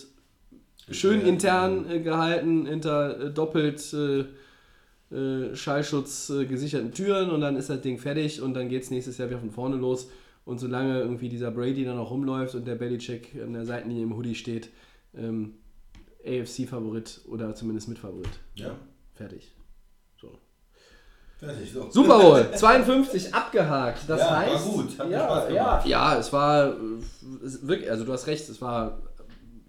schön Ja, intern äh, gehalten, hinter äh, doppelt äh, äh, Schallschutz äh, gesicherten Türen und dann ist das Ding fertig und dann geht es nächstes Jahr wieder von vorne los. Und solange irgendwie dieser Brady dann noch rumläuft und der Belichick an der Seitenlinie im Hoodie steht, ähm, AFC-Favorit oder zumindest Mitfavorit. Ja, Fertig. So. fertig. So. Super Bowl, (laughs) 52 abgehakt. Das Ja, war heißt, gut, hat ja, Spaß ja, gemacht. ja, es war äh, wirklich, also du hast recht, es war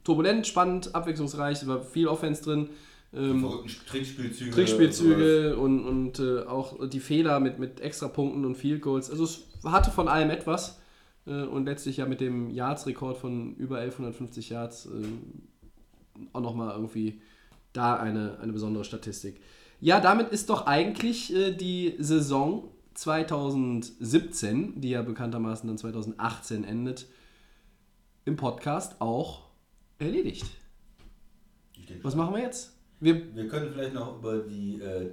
turbulent, spannend, abwechslungsreich, es war viel Offense drin. Ähm, Verrückten Trickspielzüge. Trickspielzüge und, und äh, auch die Fehler mit, mit Extrapunkten und Field Goals. Also es hatte von allem etwas äh, und letztlich ja mit dem Yards-Rekord von über 1150 Yards äh, auch nochmal irgendwie da eine, eine besondere Statistik. Ja, damit ist doch eigentlich äh, die Saison 2017, die ja bekanntermaßen dann 2018 endet, im Podcast auch erledigt. Was machen wir jetzt? Wir, Wir können vielleicht noch über die äh,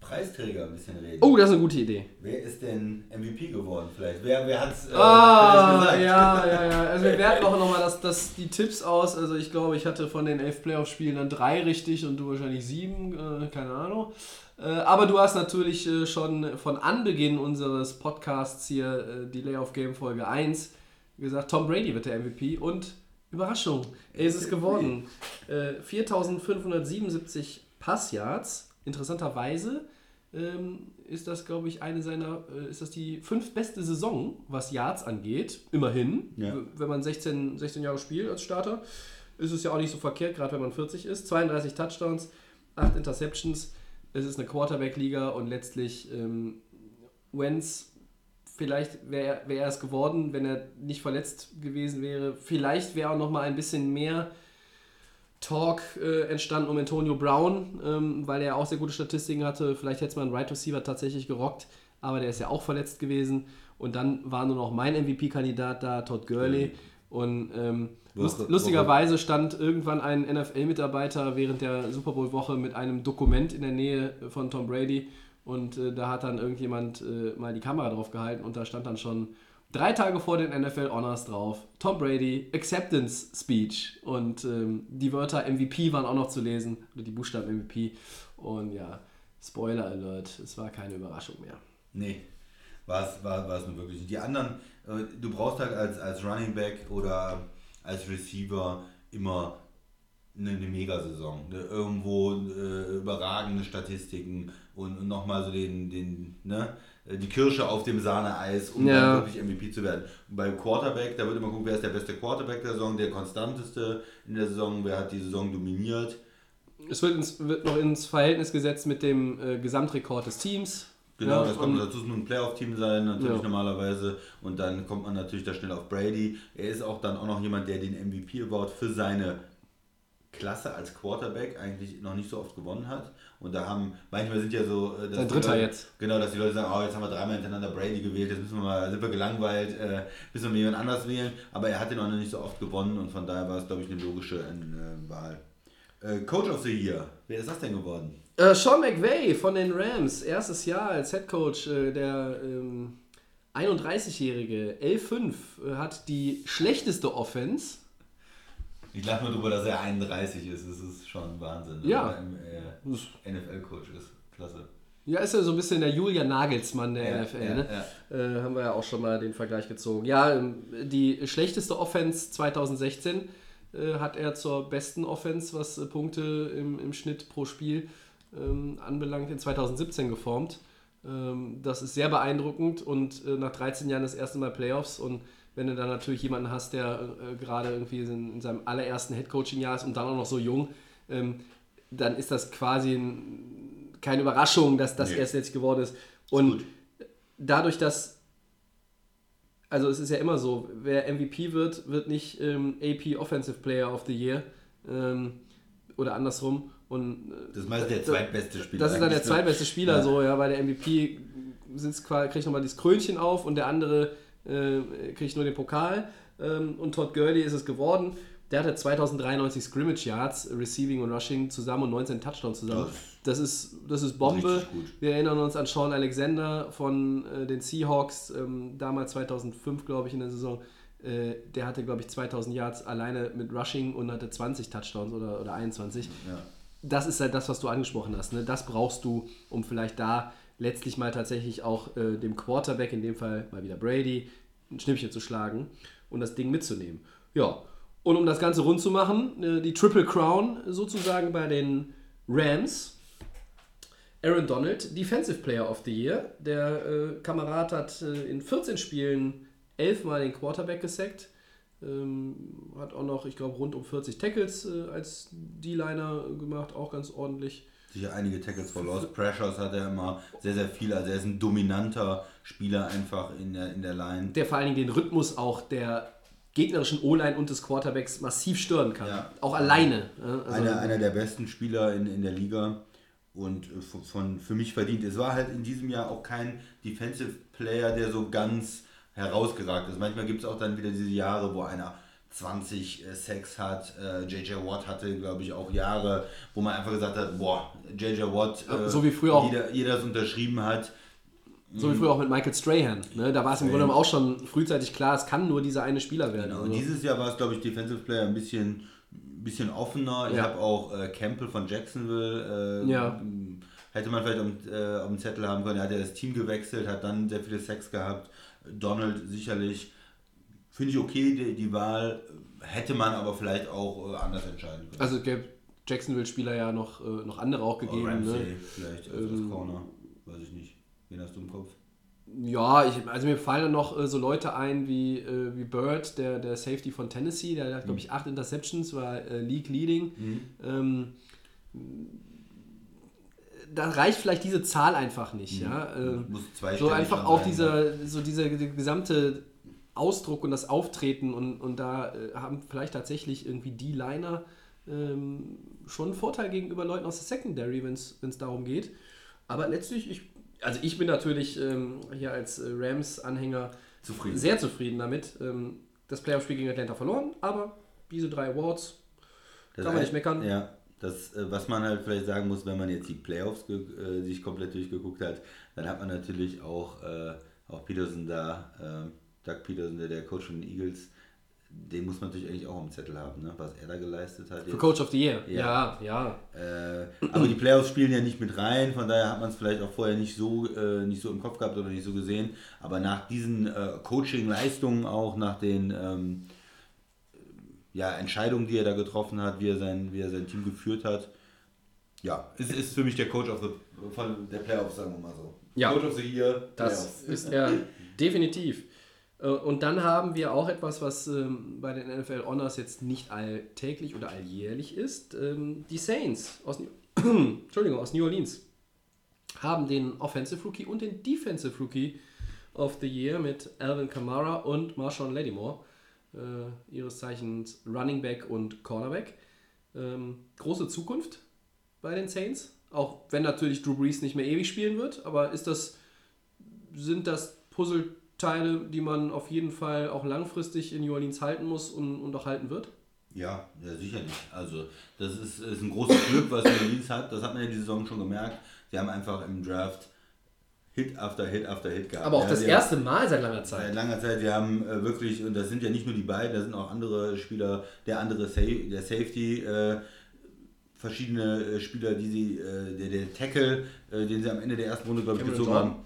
Preisträger ein bisschen reden. oh, das ist eine gute Idee. Wer ist denn MVP geworden vielleicht? Wer, wer hat's äh, Ah, vielleicht ja, ja, ja. (laughs) Also wir werten auch nochmal das, das, die Tipps aus. Also ich glaube, ich hatte von den elf Playoff-Spielen dann drei richtig und du wahrscheinlich sieben, äh, keine Ahnung. Äh, aber du hast natürlich äh, schon von Anbeginn unseres Podcasts hier, äh, die Layoff Game Folge 1, gesagt, Tom Brady wird der MVP und Überraschung, er ist es geworden. Äh, 4577 Passyards. Interessanterweise ähm, ist das, glaube ich, eine seiner, äh, ist das die fünftbeste Saison, was Yards angeht. Immerhin. Ja. Wenn man 16, 16 Jahre spielt als Starter, ist es ja auch nicht so verkehrt, gerade wenn man 40 ist. 32 Touchdowns, 8 Interceptions. Es ist eine Quarterback-Liga und letztlich ähm, Wentz, vielleicht wäre wär er es geworden, wenn er nicht verletzt gewesen wäre. Vielleicht wäre auch noch mal ein bisschen mehr Talk äh, entstanden um Antonio Brown, ähm, weil er auch sehr gute Statistiken hatte. Vielleicht hätte man einen Right Receiver tatsächlich gerockt, aber der ist ja auch verletzt gewesen. Und dann war nur noch mein MVP-Kandidat da, Todd Gurley. Und ähm, lust, Woche- lustigerweise stand irgendwann ein NFL-Mitarbeiter während der Super Bowl-Woche mit einem Dokument in der Nähe von Tom Brady. Und äh, da hat dann irgendjemand äh, mal die Kamera drauf gehalten und da stand dann schon drei Tage vor den NFL Honors drauf. Tom Brady, Acceptance Speech. Und ähm, die Wörter MVP waren auch noch zu lesen, oder die Buchstaben MVP. Und ja, Spoiler Alert, es war keine Überraschung mehr. Nee, war es nur wirklich. Die anderen, äh, du brauchst halt als, als Running Back oder als Receiver immer eine, eine Megasaison. Ne? Irgendwo äh, überragende Statistiken und, und nochmal so den, den, ne? die Kirsche auf dem Sahneeis, um Ja. dann wirklich MVP zu werden. Und beim Quarterback, da wird immer gucken, wer ist der beste Quarterback der Saison, der konstanteste in der Saison, wer hat die Saison dominiert. Es wird, ins, wird noch ins Verhältnis gesetzt mit dem äh, Gesamtrekord des Teams. Genau, Ja, das kommt dazu, es muss ein Playoff-Team sein, natürlich Ja. normalerweise. Und dann kommt man natürlich da schnell auf Brady. Er ist auch dann auch noch jemand, der den MVP-Award für seine Klasse als Quarterback eigentlich noch nicht so oft gewonnen hat. Und da haben, manchmal sind ja so. äh, dass Sein dritter Leute, jetzt. Genau, dass die Leute sagen, oh, jetzt haben wir dreimal hintereinander Brady gewählt, jetzt müssen wir mal, sind wir gelangweilt, äh, müssen wir jemand anders wählen. Aber er hat den auch noch nicht so oft gewonnen und von daher war es, glaube ich, eine logische äh, Wahl. Äh, Coach of the Year, wer ist das denn geworden? Äh, Sean McVay von den Rams, erstes Jahr als Head Coach, äh, der ähm, 31-Jährige, L5, äh, hat die schlechteste Offense. Ich lache nur drüber, dass er 31 ist. Das ist schon Wahnsinn. ne? Ja. Äh, NFL-Coach ist. Klasse. Ja, ist ja so ein bisschen der Julian Nagelsmann der Ja, NFL, ja, ne? Äh, haben wir ja auch schon mal den Vergleich gezogen. Ja, ähm, die schlechteste Offense 2016 äh, hat er zur besten Offense, was äh, Punkte im, im Schnitt pro Spiel ähm, anbelangt, in 2017 geformt. Ähm, das ist sehr beeindruckend und äh, nach 13 Jahren das erste Mal Playoffs und wenn du dann natürlich jemanden hast, der äh, gerade irgendwie in, in seinem allerersten Headcoaching-Jahr ist und dann auch noch so jung, ähm, dann ist das quasi ein, keine Überraschung, dass das Nee. erst jetzt geworden ist. Und gut. dadurch, dass, also es ist ja immer so, wer MVP wird, wird nicht ähm, AP Offensive Player of the Year ähm, oder andersrum. Und äh, Das ist meist der zweitbeste Spieler. das ist dann der ne? zweitbeste Spieler, Ja. so, ja, weil der MVP sitzt kriegt nochmal dieses Krönchen auf und der andere äh, kriegt nur den Pokal. Ähm, und Todd Gurley ist es geworden. Der hatte 2093 Scrimmage Yards, Receiving und Rushing zusammen und 19 Touchdowns zusammen. Das Das ist, das ist Bombe. Wir erinnern uns an Sean Alexander von äh, den Seahawks, ähm, damals 2005, glaube ich, in der Saison. Äh, der hatte, glaube ich, 2000 Yards alleine mit Rushing und hatte 20 Touchdowns oder, oder 21 Ja. das ist halt das, was du angesprochen hast. Ne? Das brauchst du, um vielleicht da letztlich mal tatsächlich auch äh, dem Quarterback, in dem Fall mal wieder Brady, ein Schnippchen zu schlagen und das Ding mitzunehmen. Ja, und um das Ganze rund zu machen, äh, die Triple Crown sozusagen bei den Rams. Aaron Donald, Defensive Player of the Year. Der äh, Kamerad hat äh, in 14 Spielen elfmal den Quarterback gesackt. Ähm, hat auch noch, ich glaube, rund um 40 Tackles äh, als D-Liner gemacht, auch ganz ordentlich. Sicher einige Tackles for Lost Pressures hat er immer sehr, sehr viel. Also er ist ein dominanter Spieler einfach in der, in der Line. Der vor allen Dingen den Rhythmus auch der gegnerischen O-Line und des Quarterbacks massiv stören kann. Ja. Auch alleine. Also, einer, einer der besten Spieler in, in der Liga und äh, von, von, für mich verdient. Es war halt in diesem Jahr auch kein Defensive Player, der so ganz herausgeragt ist. Manchmal gibt es auch dann wieder diese Jahre, wo einer 20 äh, Sacks hat. Äh, JJ Watt hatte, glaube ich, auch Jahre, wo man einfach gesagt hat, boah, JJ Watt, äh, So wie früher auch. jeder, jeder das unterschrieben hat. so wie früher auch mit Michael Strahan. Ne? Da war es im Grunde genommen auch schon frühzeitig klar, es kann nur dieser eine Spieler werden. Genau, Also, dieses Jahr war es, glaube ich, Defensive Player ein bisschen, bisschen offener. Ich Ja. habe auch äh, Campbell von Jacksonville, äh, Ja. hätte man vielleicht auf, dem- äh, auf dem Zettel haben können. Er hat ja das Team gewechselt, hat dann sehr viele Sex gehabt. Donald sicherlich, finde ich okay, die, die Wahl. Hätte man aber vielleicht auch äh, anders entscheiden können. also es gäbe Jacksonville-Spieler ja noch, äh, noch andere auch gegeben. Ramsey Ne? vielleicht als, als Corner, weiß ich nicht. Wen hast du im Kopf? Ja, ich, also mir fallen dann noch äh, so Leute ein wie, äh, wie Bird, der, der Safety von Tennessee, der hat, glaube ich, acht Interceptions, war äh, League Leading. Ähm, da reicht vielleicht diese Zahl einfach nicht, ja. Ähm, so einfach auch dieser, so dieser die gesamte Ausdruck und das Auftreten und, und da äh, haben vielleicht tatsächlich irgendwie die Liner ähm, schon einen Vorteil gegenüber Leuten aus der Secondary, wenn es darum geht. Aber letztlich, ich, also ich bin natürlich ähm, hier als äh, Rams-Anhänger Zufrieden. sehr zufrieden damit. Ähm, das Playoff-Spiel gegen Atlanta verloren, aber diese drei Awards Das Kann man nicht meckern. Ja, das, äh, was man halt vielleicht sagen muss, wenn man jetzt die Playoffs äh, sich komplett durchgeguckt hat, dann hat man natürlich auch, äh, auch Peterson da, äh, Doug Peterson, der, der Coach von den Eagles, den muss man natürlich eigentlich auch am Zettel haben, ne? was er da geleistet hat. für. Coach of the Year. Ja. Ja, ja. Äh, aber die Playoffs spielen ja nicht mit rein, von daher hat man es vielleicht auch vorher nicht so, äh, nicht so im Kopf gehabt oder nicht so gesehen. Aber nach diesen äh, Coaching-Leistungen auch, nach den ähm, ja, Entscheidungen, die er da getroffen hat, wie er sein, wie er sein Team geführt hat, ja, es ist für mich der Coach of the, von der Playoffs, sagen wir mal so. Ja. Coach of the Year, Das Playoffs. ist er definitiv. Äh, Und dann haben wir auch etwas, was ähm, bei den NFL Honors jetzt nicht alltäglich oder alljährlich ist. Ähm, die Saints aus New, (clears throat) Entschuldigung, aus New Orleans. haben den Offensive Rookie und den Defensive Rookie of the Year mit Alvin Kamara und Marshawn Lattimore, äh, ihres Zeichens Running Back und Cornerback. Ähm, große Zukunft bei den Saints, auch wenn natürlich Drew Brees nicht mehr ewig spielen wird, aber ist das, sind das Puzzleteile, die man auf jeden Fall auch langfristig in New Orleans halten muss und, und auch halten wird? Ja, ja, sicherlich. Also, das ist, ist ein großes Glück, was New Orleans hat. Das hat man ja die Saison schon gemerkt. Sie haben einfach im Draft Hit after Hit after Hit gehabt. Aber auch ja, das erste Mal seit langer Seit Zeit. langer Zeit, die haben äh, wirklich, und das sind ja nicht nur die beiden, da sind auch andere Spieler, der andere Sa der Safety, äh, verschiedene äh, Spieler, die sie, äh, der, der Tackle, äh, den sie am Ende der ersten Runde, glaube ich, gezogen haben.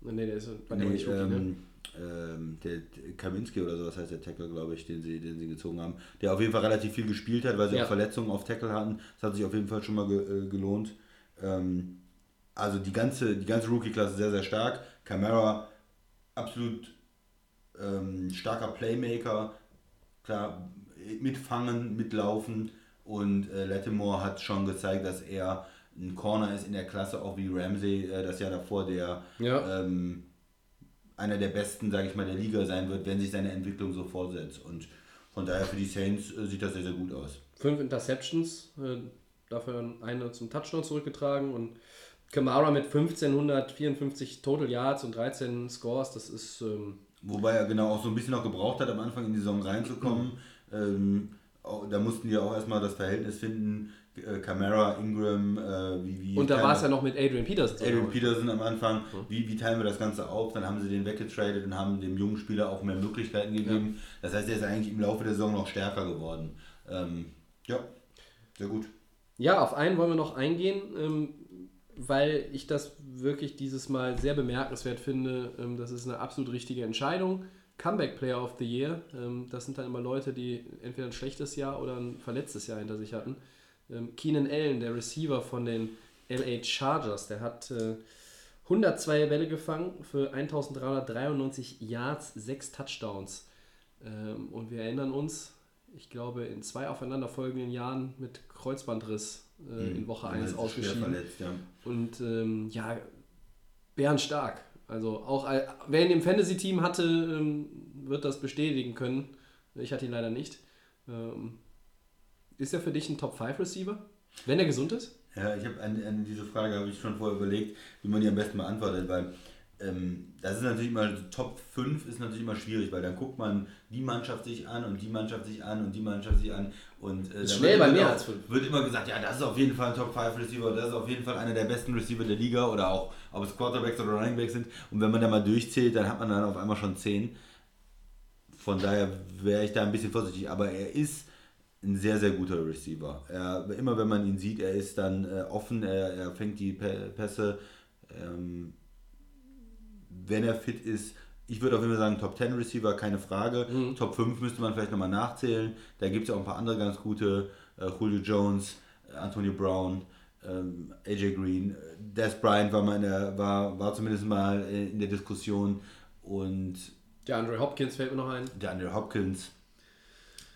Nee, der ist war der Nee, nicht ne? ähm, ähm, der der Kaminski oder sowas heißt der Tackle, glaube ich, den sie, den sie gezogen haben, der auf jeden Fall relativ viel gespielt hat, weil sie Ja. auch Verletzungen auf Tackle hatten. Das hat sich auf jeden Fall schon mal ge äh, gelohnt. Ähm, also die ganze, die ganze Rookie-Klasse sehr, sehr stark. Camara absolut ähm, starker Playmaker, klar, mitfangen, mitlaufen und äh, Lattimore hat schon gezeigt, dass er ein Corner ist in der Klasse, auch wie Ramsey äh, das Jahr davor, der Ja. ähm, einer der besten, sage ich mal, der Liga sein wird, wenn sich seine Entwicklung so fortsetzt. Und von daher für die Saints äh, sieht das sehr, sehr gut aus. Fünf Interceptions, äh, dafür eine zum Touchdown zurückgetragen und Kamara mit 1554 Total Yards und 13 Scores, das ist ähm, Wobei er genau auch so ein bisschen noch gebraucht hat, am Anfang in die Saison reinzukommen. Ähm, auch- da mussten die auch erstmal das Verhältnis finden. Äh, Camara, Ingram, äh, wie, wie. und da war es ja noch mit Adrian Peterson. Adrian Peterson am Anfang, wie, wie teilen wir das Ganze auf? Dann haben sie den weggetradet und haben dem jungen Spieler auch mehr Möglichkeiten gegeben. Das heißt, er ist eigentlich im Laufe der Saison noch stärker geworden. Ähm, ja, sehr gut. Ja, auf einen wollen wir noch eingehen, ähm, weil ich das wirklich dieses Mal sehr bemerkenswert finde. Ähm, das ist eine absolut richtige Entscheidung. Comeback Player of the Year, ähm, das sind dann immer Leute, die entweder ein schlechtes Jahr oder ein verletztes Jahr hinter sich hatten. Ähm, Keenan Allen, der Receiver von den LA Chargers, der hat äh, 102 Bälle gefangen für 1393 Yards, 6 Touchdowns. Ähm, und wir erinnern uns, ich glaube, in zwei aufeinanderfolgenden Jahren mit Kreuzbandriss äh, in Woche 1 Er ist schwer ausgeschieden. verletzt, ja. Und ähm, ja, bärenstark. Also auch all- wer ihn im Fantasy-Team hatte, ähm, wird das bestätigen können. Ich hatte ihn leider nicht. Ähm, ist er für dich ein Top-5-Receiver? Wenn er gesund ist? Ja, ich habe an, an diese Frage habe ich schon vorher überlegt, wie man die am besten beantwortet, weil ähm, das ist natürlich immer, Top 5 ist natürlich immer schwierig, weil dann guckt man die Mannschaft sich an und die Mannschaft sich an und die Mannschaft sich an und äh, Ist schnell wird bei immer mehr auch- als fünf. Wird immer gesagt, ja, das ist auf jeden Fall ein Top 5 Receiver, das ist auf jeden Fall einer der besten Receiver der Liga oder auch, ob es Quarterbacks oder Running Backs sind und wenn man da mal durchzählt, dann hat man dann auf einmal schon 10. Von daher wäre ich da ein bisschen vorsichtig, aber er ist ein sehr, sehr guter Receiver. Er, immer wenn man ihn sieht, er ist dann äh, offen, er, er fängt die Pä- Pässe. Ähm, wenn er fit ist, ich würde auf jeden Fall sagen, Top 10 Receiver, keine Frage. Top 5 müsste man vielleicht nochmal nachzählen. Da gibt es ja auch ein paar andere ganz gute. Äh, Julio Jones, äh, Antonio Brown, ähm, AJ Green, Des Bryant war, mal in der, war, war zumindest mal äh, in der Diskussion. Und Der Andre Hopkins fällt mir noch ein. der Andrew Hopkins.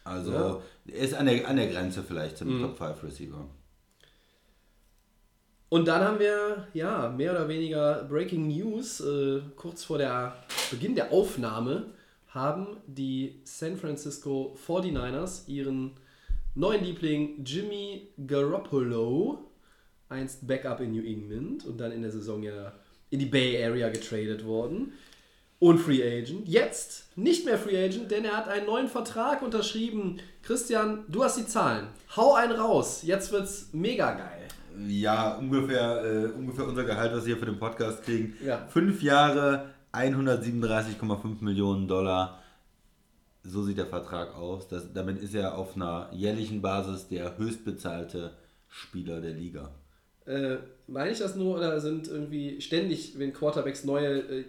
Also, Ja. er ist an der, an der Grenze vielleicht zum Top 5 Receiver. Und dann haben wir, ja, mehr oder weniger Breaking News. Äh, kurz vor der Beginn der Aufnahme haben die San Francisco 49ers ihren neuen Liebling Jimmy Garoppolo, einst Backup in New England und dann in der Saison ja in die Bay Area getradet worden. Und Free Agent. Jetzt nicht mehr Free Agent, denn er hat einen neuen Vertrag unterschrieben. Christian, du hast die Zahlen. Hau einen raus. Jetzt wird's mega geil. Ja, ungefähr, äh, ungefähr unser Gehalt, was wir für den Podcast kriegen. Ja. Fünf Jahre, 137,5 Millionen Dollar. So sieht der Vertrag aus. Das, damit ist er auf einer jährlichen Basis der höchstbezahlte Spieler der Liga. Äh, meine ich das nur oder sind irgendwie ständig, wenn Quarterbacks neue äh,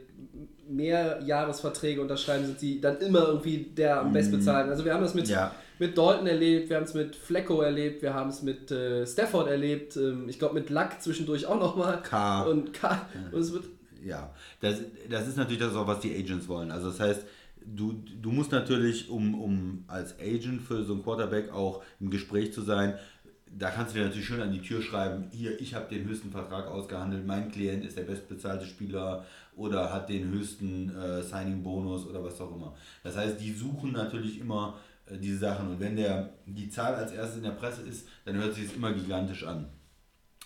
Mehrjahresverträge unterschreiben, sind sie dann immer irgendwie der am bestbezahlten? Also wir haben das mit, Ja. mit Dalton erlebt, wir haben es mit Flecko erlebt, wir haben es mit äh, Stafford erlebt, ähm, ich glaube mit Luck zwischendurch auch nochmal. K. Und K. Und es wird Ja, das, das ist natürlich das auch, was die Agents wollen. Also das heißt, du, du musst natürlich, um, um als Agent für so einen Quarterback auch im Gespräch zu sein, da kannst du dir natürlich schön an die Tür schreiben, hier, ich habe den höchsten Vertrag ausgehandelt, mein Klient ist der bestbezahlte Spieler oder hat den höchsten äh, Signing-Bonus oder was auch immer. Das heißt, die suchen natürlich immer äh, diese Sachen und wenn der, die Zahl als erstes in der Presse ist, dann hört sich es immer gigantisch an.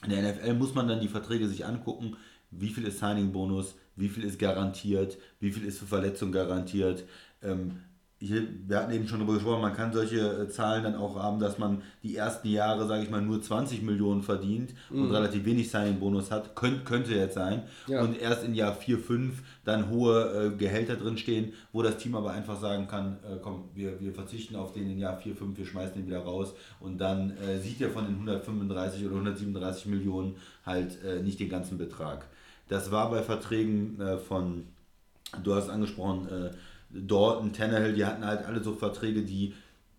In der NFL muss man dann die Verträge sich angucken, wie viel ist Signing-Bonus, wie viel ist garantiert, wie viel ist für Verletzung garantiert. Ähm, hier, wir hatten eben schon darüber gesprochen, man kann solche äh, Zahlen dann auch haben, dass man die ersten Jahre, sage ich mal, nur 20 Millionen verdient und relativ wenig Signing-Bonus hat. Könnt, könnte jetzt sein. Ja. Und erst in Jahr 4, 5 dann hohe äh, Gehälter drinstehen, wo das Team aber einfach sagen kann, äh, komm, wir, wir verzichten auf den in Jahr 4, 5, wir schmeißen den wieder raus. Und dann äh, sieht er von den 135 oder 137 Millionen halt äh, nicht den ganzen Betrag. Das war bei Verträgen äh, von, du hast angesprochen, Dalton, Tannehill, die hatten halt alle so Verträge, die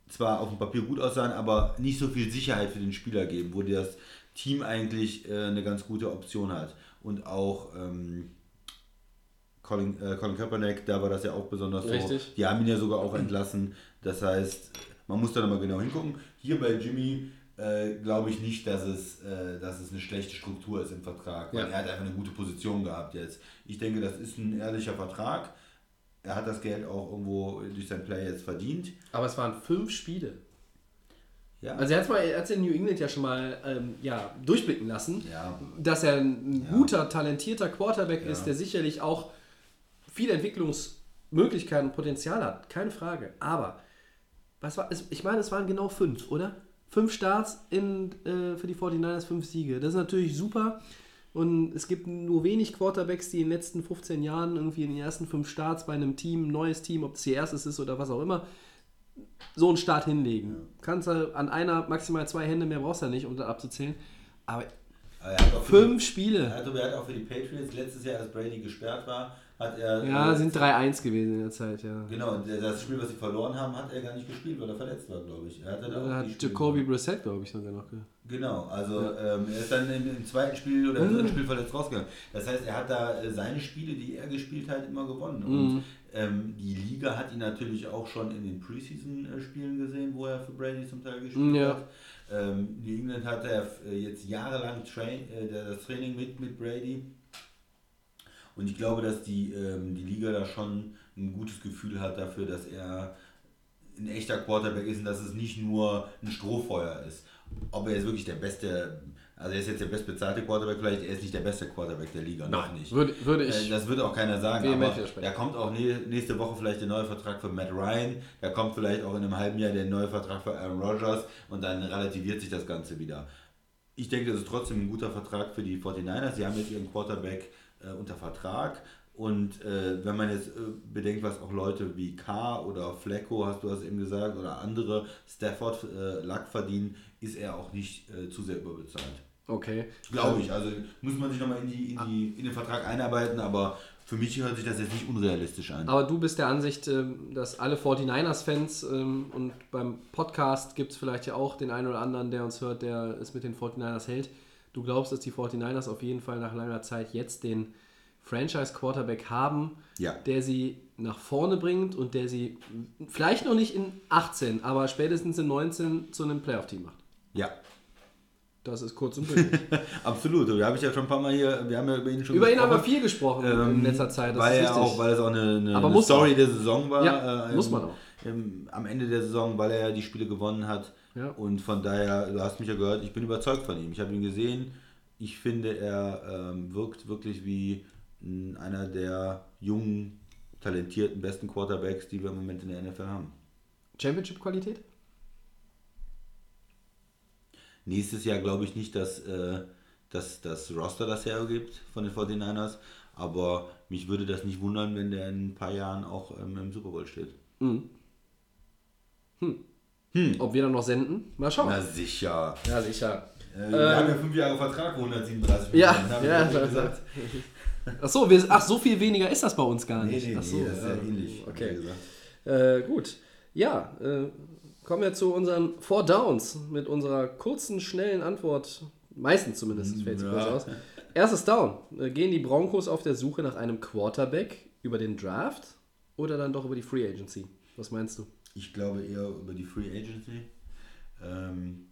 zwar auf dem Papier gut aussahen, aber nicht so viel Sicherheit für den Spieler geben, wo das Team eigentlich äh, eine ganz gute Option hat. Und auch ähm, Colin, äh, Colin Kaepernick, da war das ja auch besonders so. Die haben ihn ja sogar auch entlassen. Das heißt, man muss da nochmal genau hingucken. Hier bei Jimmy äh, glaube ich nicht, dass es, äh, dass es eine schlechte Struktur ist im Vertrag, weil Ja. er hat einfach eine gute Position gehabt jetzt. Ich denke, das ist ein ehrlicher Vertrag. Er hat das Geld auch irgendwo durch sein Play jetzt verdient. Aber es waren fünf Spiele. Ja, Also er hat mal, er hat's in New England ja schon mal ähm, ja, durchblicken lassen, Ja. dass er ein guter, talentierter Quarterback ist, der sicherlich auch viele Entwicklungsmöglichkeiten und Potenzial hat, keine Frage. Aber was war, es- ich meine, es waren genau fünf, oder? Fünf Starts in, äh, für die 49ers, fünf Siege. Das ist natürlich super. Und es gibt nur wenig Quarterbacks, die in den letzten 15 Jahren irgendwie in den ersten fünf Starts bei einem Team, neues Team, ob es ihr erstes ist oder was auch immer, so einen Start hinlegen. Kannst du an einer maximal zwei Hände mehr brauchst du ja nicht, um da abzuzählen. Aber Aber er fünf Die, Spiele. hat, er hat auch für die Patriots letztes Jahr, als Brady gesperrt war, hat er. Ja, äh, sind 3-1 gewesen in der Zeit, ja. Genau, und das Spiel, was sie verloren haben, hat er gar nicht gespielt, weil er verletzt war, glaube ich. Er hatte da hat Jacoby Brissett, glaube ich, sogar noch. ge- Genau, also ähm, er ist dann im, im zweiten Spiel oder im dritten Spiel verletzt rausgegangen. Das heißt, er hat da äh, seine Spiele, die er gespielt hat, immer gewonnen. Und ähm, die Liga hat ihn natürlich auch schon in den Preseason-Spielen gesehen, wo er für Brady zum Teil gespielt Ja. hat. Ähm, New England hatte er äh, jetzt jahrelang Train, äh, das Training mit, mit Brady. Und ich glaube, dass die, ähm, die Liga da schon ein gutes Gefühl hat dafür, dass er ein echter Quarterback ist und dass es nicht nur ein Strohfeuer ist. Ob er jetzt wirklich der beste, also er ist jetzt der bestbezahlte Quarterback, vielleicht er ist nicht der beste Quarterback der Liga, noch nicht. Würde, würde ich. Äh, Das wird auch keiner sagen, aber da kommt auch nä- nächste Woche vielleicht der neue Vertrag für Matt Ryan, da kommt vielleicht auch in einem halben Jahr der neue Vertrag für Aaron Rodgers und dann relativiert sich das Ganze wieder. Ich denke, das ist trotzdem ein guter Vertrag für die 49ers. Sie haben jetzt ihren Quarterback äh, unter Vertrag und äh, wenn man jetzt äh, bedenkt, was auch Leute wie K oder Flecko, hast du das eben gesagt, oder andere Stafford äh, Luck verdienen, ist er auch nicht äh, zu sehr überbezahlt. Okay. Glaube ich. Also muss man sich nochmal in, die, in, die, in den Vertrag einarbeiten, aber für mich hört sich das jetzt nicht unrealistisch an. Aber du bist der Ansicht, ähm, dass alle 49ers-Fans ähm, und beim Podcast gibt es vielleicht ja auch den einen oder anderen, der uns hört, der es mit den 49ers hält. Du glaubst, dass die 49ers auf jeden Fall nach langer Zeit jetzt den Franchise-Quarterback haben, Ja. der sie nach vorne bringt und der sie vielleicht noch nicht in 18, aber spätestens in 19 zu einem Playoff-Team macht. Ja, Das ist kurz und bündig. (laughs) absolut. Wir haben ja schon ein paar Mal hier, wir haben ja über ihn schon Über ihn haben wir viel gesprochen Ähm, in letzter Zeit. Das weil, ist er auch, weil es auch eine, eine, eine Story auch. der Saison war. Ja, äh, muss man auch. Im, am Ende der Saison, weil er ja die Spiele gewonnen hat. Ja. Und von daher, du hast mich ja gehört, ich bin überzeugt von ihm. Ich habe ihn gesehen. Ich finde, er ähm, wirkt wirklich wie einer der jungen, talentierten, besten Quarterbacks, die wir im Moment in der NFL haben. Championship-Qualität? Nächstes Jahr glaube ich nicht, dass, äh, dass das Roster das hergibt von den 49ers, aber mich würde das nicht wundern, wenn der in ein paar Jahren auch ähm, im Super Bowl steht. Ob wir dann noch senden? Mal schauen. Na sicher. Ja, sicher. Äh, wir haben ja fünf Jahre Vertrag, wo 137 Ja, haben ja, gesagt. (laughs) Ach so, wir, ach, so viel weniger ist das bei uns gar Nee, nicht. nee, ach so, nee, das ist ja ja. ähnlich. Okay. Äh, gut. Ja, äh, kommen wir zu unseren Four Downs mit unserer kurzen, schnellen Antwort. Meistens zumindest, fällt es Ja. kurz aus. Erstes Down. Äh, gehen die Broncos auf der Suche nach einem Quarterback über den Draft oder dann doch über die Free Agency? Was meinst du? Ich glaube eher über die Free Agency. Ähm,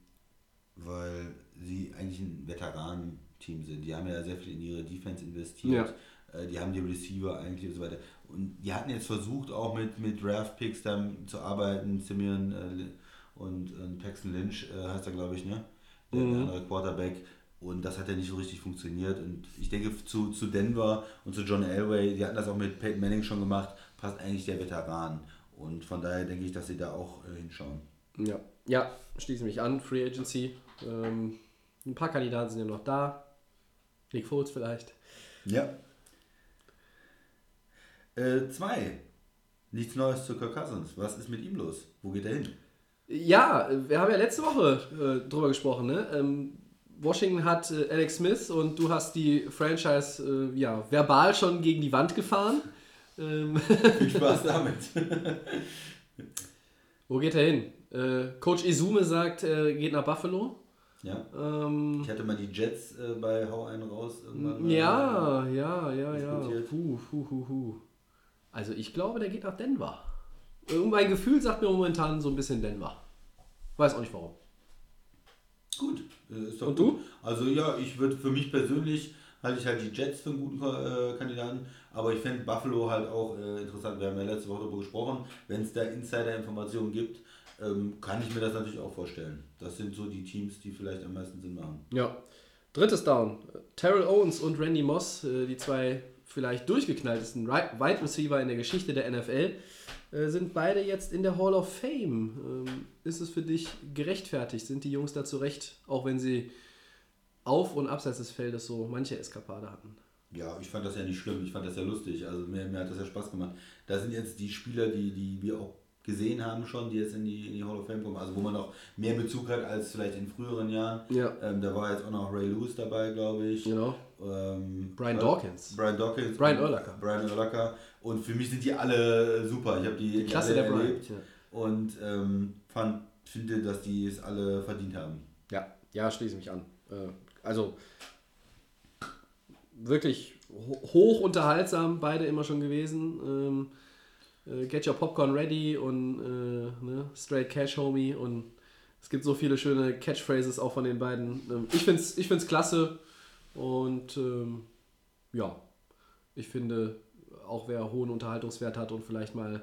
weil sie eigentlich ein Veteranenteam sind. Die haben ja sehr viel in ihre Defense investiert. Äh, Die haben die Receiver eigentlich und so weiter. Und die hatten jetzt versucht, auch mit, mit Draft-Picks dann zu arbeiten. Simeon äh, und, und Paxton Lynch äh, heißt er, glaube ich, ne? Der, der andere Quarterback. Und das hat ja nicht so richtig funktioniert. Und ich denke, zu, zu Denver und zu John Elway, die hatten das auch mit Peyton Manning schon gemacht, passt eigentlich der Veteran. Und von daher denke ich, dass sie da auch äh, hinschauen. Ja, ja, schließe mich an. Free Agency. Ähm, ein paar Kandidaten sind ja noch da. Nick Foles vielleicht. Ja. Äh, zwei. Nichts Neues zu Kirk Cousins. Was ist mit ihm los? Wo geht er hin? Ja, wir haben ja letzte Woche äh, drüber gesprochen. Ne? Ähm, Washington hat äh, Alex Smith und du hast die Franchise äh, ja, verbal schon gegen die Wand gefahren. Ähm, (laughs) Viel Spaß damit. (laughs) wo geht er hin? Äh, Coach Izume sagt, er geht nach Buffalo. ja. Ähm, Ich hatte mal die Jets äh, bei Hau einen raus irgendwann. ja, ja, ja, ja. Puh, puh, puh, puh. Also ich glaube, der geht nach Denver. Irgendein Gefühl sagt mir momentan so ein bisschen Denver. Weiß auch nicht warum. Gut. Äh, ist doch Und gut. du? Also ja, ich würde für mich persönlich halte ich halt die Jets für einen guten äh, Kandidaten, aber ich fände Buffalo halt auch äh, interessant. Wir haben ja letzte Woche darüber gesprochen. Wenn es da Insider-Informationen gibt, ähm, kann ich mir das natürlich auch vorstellen. Das sind so die Teams, die vielleicht am meisten Sinn machen. Ja. Drittes Down. Terrell Owens und Randy Moss, äh, die zwei vielleicht durchgeknalltesten Wide Receiver in der Geschichte der NFL, äh, sind beide jetzt in der Hall of Fame. Ähm, Ist es für dich gerechtfertigt? Sind die Jungs da zurecht, auch wenn sie auf und abseits des Feldes so manche Eskapade hatten? Ja, ich fand das ja nicht schlimm, ich fand das ja lustig. Also mir, mir hat das ja Spaß gemacht. Da sind jetzt die Spieler, die, die wir auch gesehen haben schon, die jetzt in die, in die Hall of Fame kommen, also wo man auch mehr Bezug hat als vielleicht in früheren Jahren. Ja. Ähm, da war jetzt auch noch Ray Lewis dabei, glaube ich. Genau. Ähm, Brian äh, Dawkins. Brian Dawkins. Brian Urlacher. Brian Urlacher. Und für mich sind die alle super. Ich habe die, die Klasse alle der Brian. erlebt Ja. und ähm, fand, finde, dass die es alle verdient haben. Ja, ja, schließe mich an. Äh, also wirklich ho hoch unterhaltsam, beide immer schon gewesen. Ähm, äh, Get Your Popcorn Ready und äh, ne, Straight Cash Homie und es gibt so viele schöne Catchphrases auch von den beiden. Ähm, ich finde es ich find's klasse und ähm, ja, ich finde, auch wer hohen Unterhaltungswert hat und vielleicht mal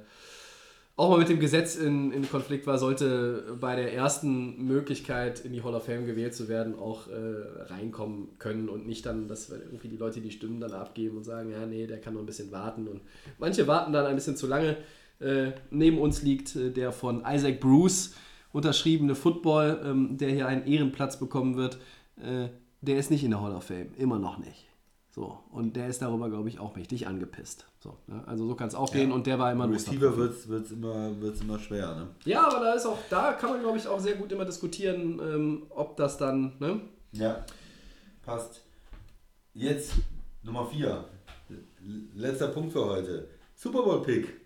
auch mal mit dem Gesetz in, in Konflikt war, sollte bei der ersten Möglichkeit in die Hall of Fame gewählt zu werden, auch äh, reinkommen können und nicht dann, dass irgendwie die Leute die Stimmen dann abgeben und sagen, ja, nee, der kann noch ein bisschen warten. Und manche warten dann ein bisschen zu lange. Äh, neben uns liegt äh, der von Isaac Bruce unterschriebene Football, ähm, der hier einen Ehrenplatz bekommen wird. Äh, der ist nicht in der Hall of Fame, immer noch nicht. So, und der ist darüber, glaube ich, auch mächtig angepisst. So, ne? Also so kann es auch gehen und der war immer ein Receiver wird es immer, wird's immer schwer. Ne? Ja, aber da ist auch, da kann man, glaube ich, auch sehr gut immer diskutieren, ähm, ob das dann, ne? Ja, passt. Jetzt Nummer 4. Letzter Punkt für heute. Super Bowl Pick.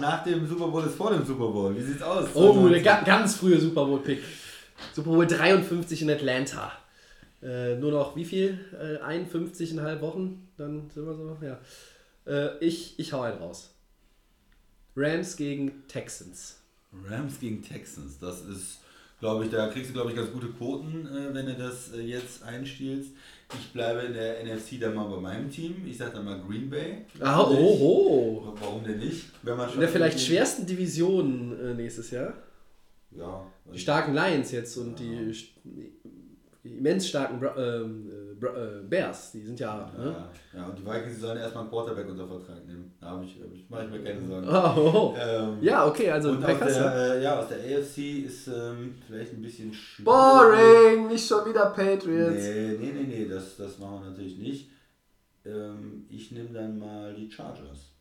Nach dem Super Bowl ist vor dem Super Bowl. Wie sieht's aus? Oh, der ga ganz frühe Super Bowl-Pick. Super Bowl 53 in Atlanta. Äh, nur noch wie viel? Äh, 51,5 Wochen? Dann sind wir so, ja. Äh, ich, ich hau einen raus. Rams gegen Texans. Rams gegen Texans. Das ist, glaube ich, da kriegst du, glaube ich, ganz gute Quoten, äh, wenn du das äh, jetzt einstielst. Ich bleibe in der NFC dann mal bei meinem Team. Ich sage dann mal Green Bay. Ah, oh, oh. Warum denn nicht? Wenn man In schon der vielleicht schwersten Division äh, nächstes Jahr. Ja. Die starken Lions jetzt und st- die immens starken Bra ähm, äh, Bra äh, Bears, die sind ja. Ne? Ja, ja, und die Vikings sollen erstmal einen Quarterback unter Vertrag nehmen. Da habe ich, hab ich, mache ich mir keine Sorgen. Oh, oh. Ähm, Ja, okay, also und aus ja. der, äh, ja, aus der AFC ist ähm, vielleicht ein bisschen schwierig. Boring, nicht schon wieder Patriots. Nee, nee, nee, nee, das, das machen wir natürlich nicht. Ähm, ich nehme dann mal die Chargers.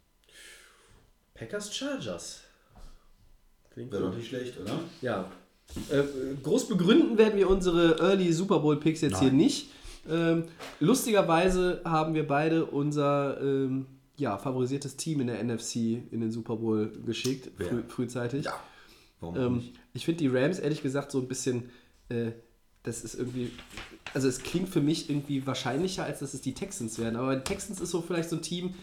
Packers Chargers. Klingt Wäre doch nicht schlecht, oder? Ja. Äh, groß begründen werden wir unsere Early Super Bowl Picks jetzt hier Nein. nicht. Ähm, lustigerweise haben wir beide unser ähm, ja, favorisiertes Team in der NFC in den Super Bowl geschickt, früh, frühzeitig. Ja. Warum Ähm, ich finde die Rams ehrlich gesagt so ein bisschen, äh, das ist irgendwie, also es klingt für mich irgendwie wahrscheinlicher, als dass es die Texans werden. Aber die Texans ist so vielleicht so ein Team,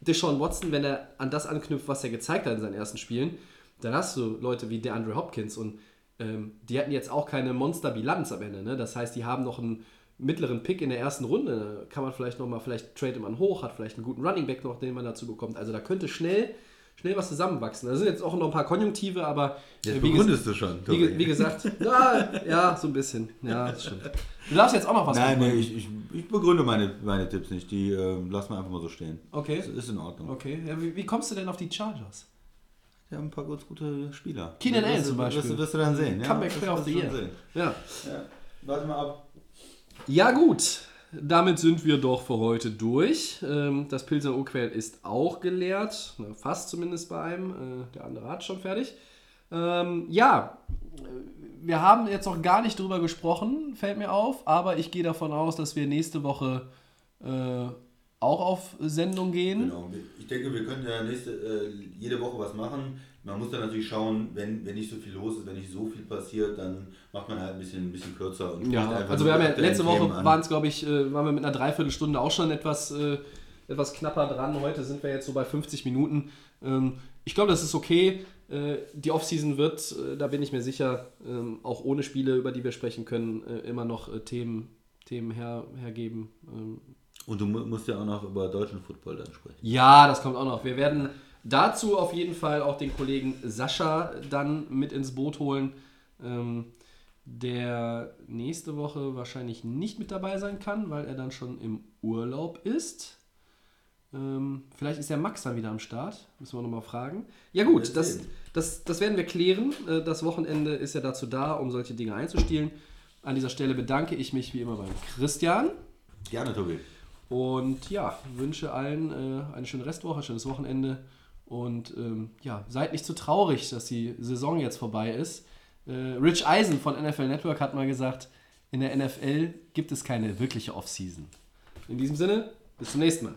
Deshaun Watson, wenn er an das anknüpft, was er gezeigt hat in seinen ersten Spielen, dann hast du Leute wie DeAndre Hopkins und ähm, die hatten jetzt auch keine Monsterbilanz am Ende. Ne? Das heißt, die haben noch einen mittleren Pick in der ersten Runde. Kann man vielleicht nochmal, vielleicht trade man hoch, hat vielleicht einen guten Running Back noch, den man dazu bekommt. Also da könnte schnell, schnell was zusammenwachsen. Da sind jetzt auch noch ein paar Konjunktive, aber Jetzt äh, wie, ges- begründest du schon. wie, wie gesagt, (laughs) ja, ja, so ein bisschen. Ja, das stimmt. Du darfst jetzt auch noch was Nein, begründen. nee, ich, ich, ich begründe meine, meine Tipps nicht. Die äh, lassen wir einfach mal so stehen. Okay. Das ist in Ordnung. Okay, ja, wie, wie kommst du denn auf die Chargers? Die haben ein paar ganz gute Spieler. Keenan Allen zum Beispiel. Wirst, du- wirst du dann sehen. Ja, Comeback Player of the Year. Ja. Ja. Warte mal ab. Ja, gut. Damit sind wir doch für heute durch. Ähm, Das Pilser Urquell ist auch geleert. Fast zumindest bei einem. Äh, Der andere hat schon fertig. Ähm, ja, wir haben jetzt noch gar nicht drüber gesprochen, fällt mir auf. Aber ich gehe davon aus, dass wir nächste Woche äh, auch auf Sendung gehen. Genau. Ich denke, wir können ja nächste, äh, jede Woche was machen. Man muss dann natürlich schauen, wenn, wenn nicht so viel los ist, wenn nicht so viel passiert, dann macht man halt ein bisschen, ein bisschen kürzer. Und Ja, einfach also wir haben ja letzte Themen Woche waren es, glaube ich, äh, waren wir mit einer Dreiviertelstunde auch schon etwas, äh, etwas knapper dran. Heute sind wir jetzt so bei 50 Minuten. Ähm, ich glaube, das ist okay. Äh, die Offseason wird, äh, da bin ich mir sicher, ähm, auch ohne Spiele, über die wir sprechen können, äh, immer noch Themen, Themen her, hergeben. Und du mu- musst ja auch noch über deutschen Football dann sprechen. ja, das kommt auch noch. Wir werden dazu auf jeden Fall auch den Kollegen Sascha dann mit ins Boot holen, ähm, der nächste Woche wahrscheinlich nicht mit dabei sein kann, weil er dann schon im Urlaub ist. Ähm, vielleicht ist der Max dann wieder am Start. Müssen wir nochmal fragen. Ja gut, das, das, das werden wir klären. Äh, Das Wochenende ist ja dazu da, um solche Dinge einzustielen. An dieser Stelle bedanke ich mich wie immer beim Christian. Gerne, Tobi. Und ja, wünsche allen äh, eine schöne Restwoche, schönes Wochenende. Und ähm, ja, seid nicht zu traurig, dass die Saison jetzt vorbei ist. Äh, Rich Eisen von NFL Network hat mal gesagt, in der NFL gibt es keine wirkliche Offseason. In diesem Sinne, bis zum nächsten Mal.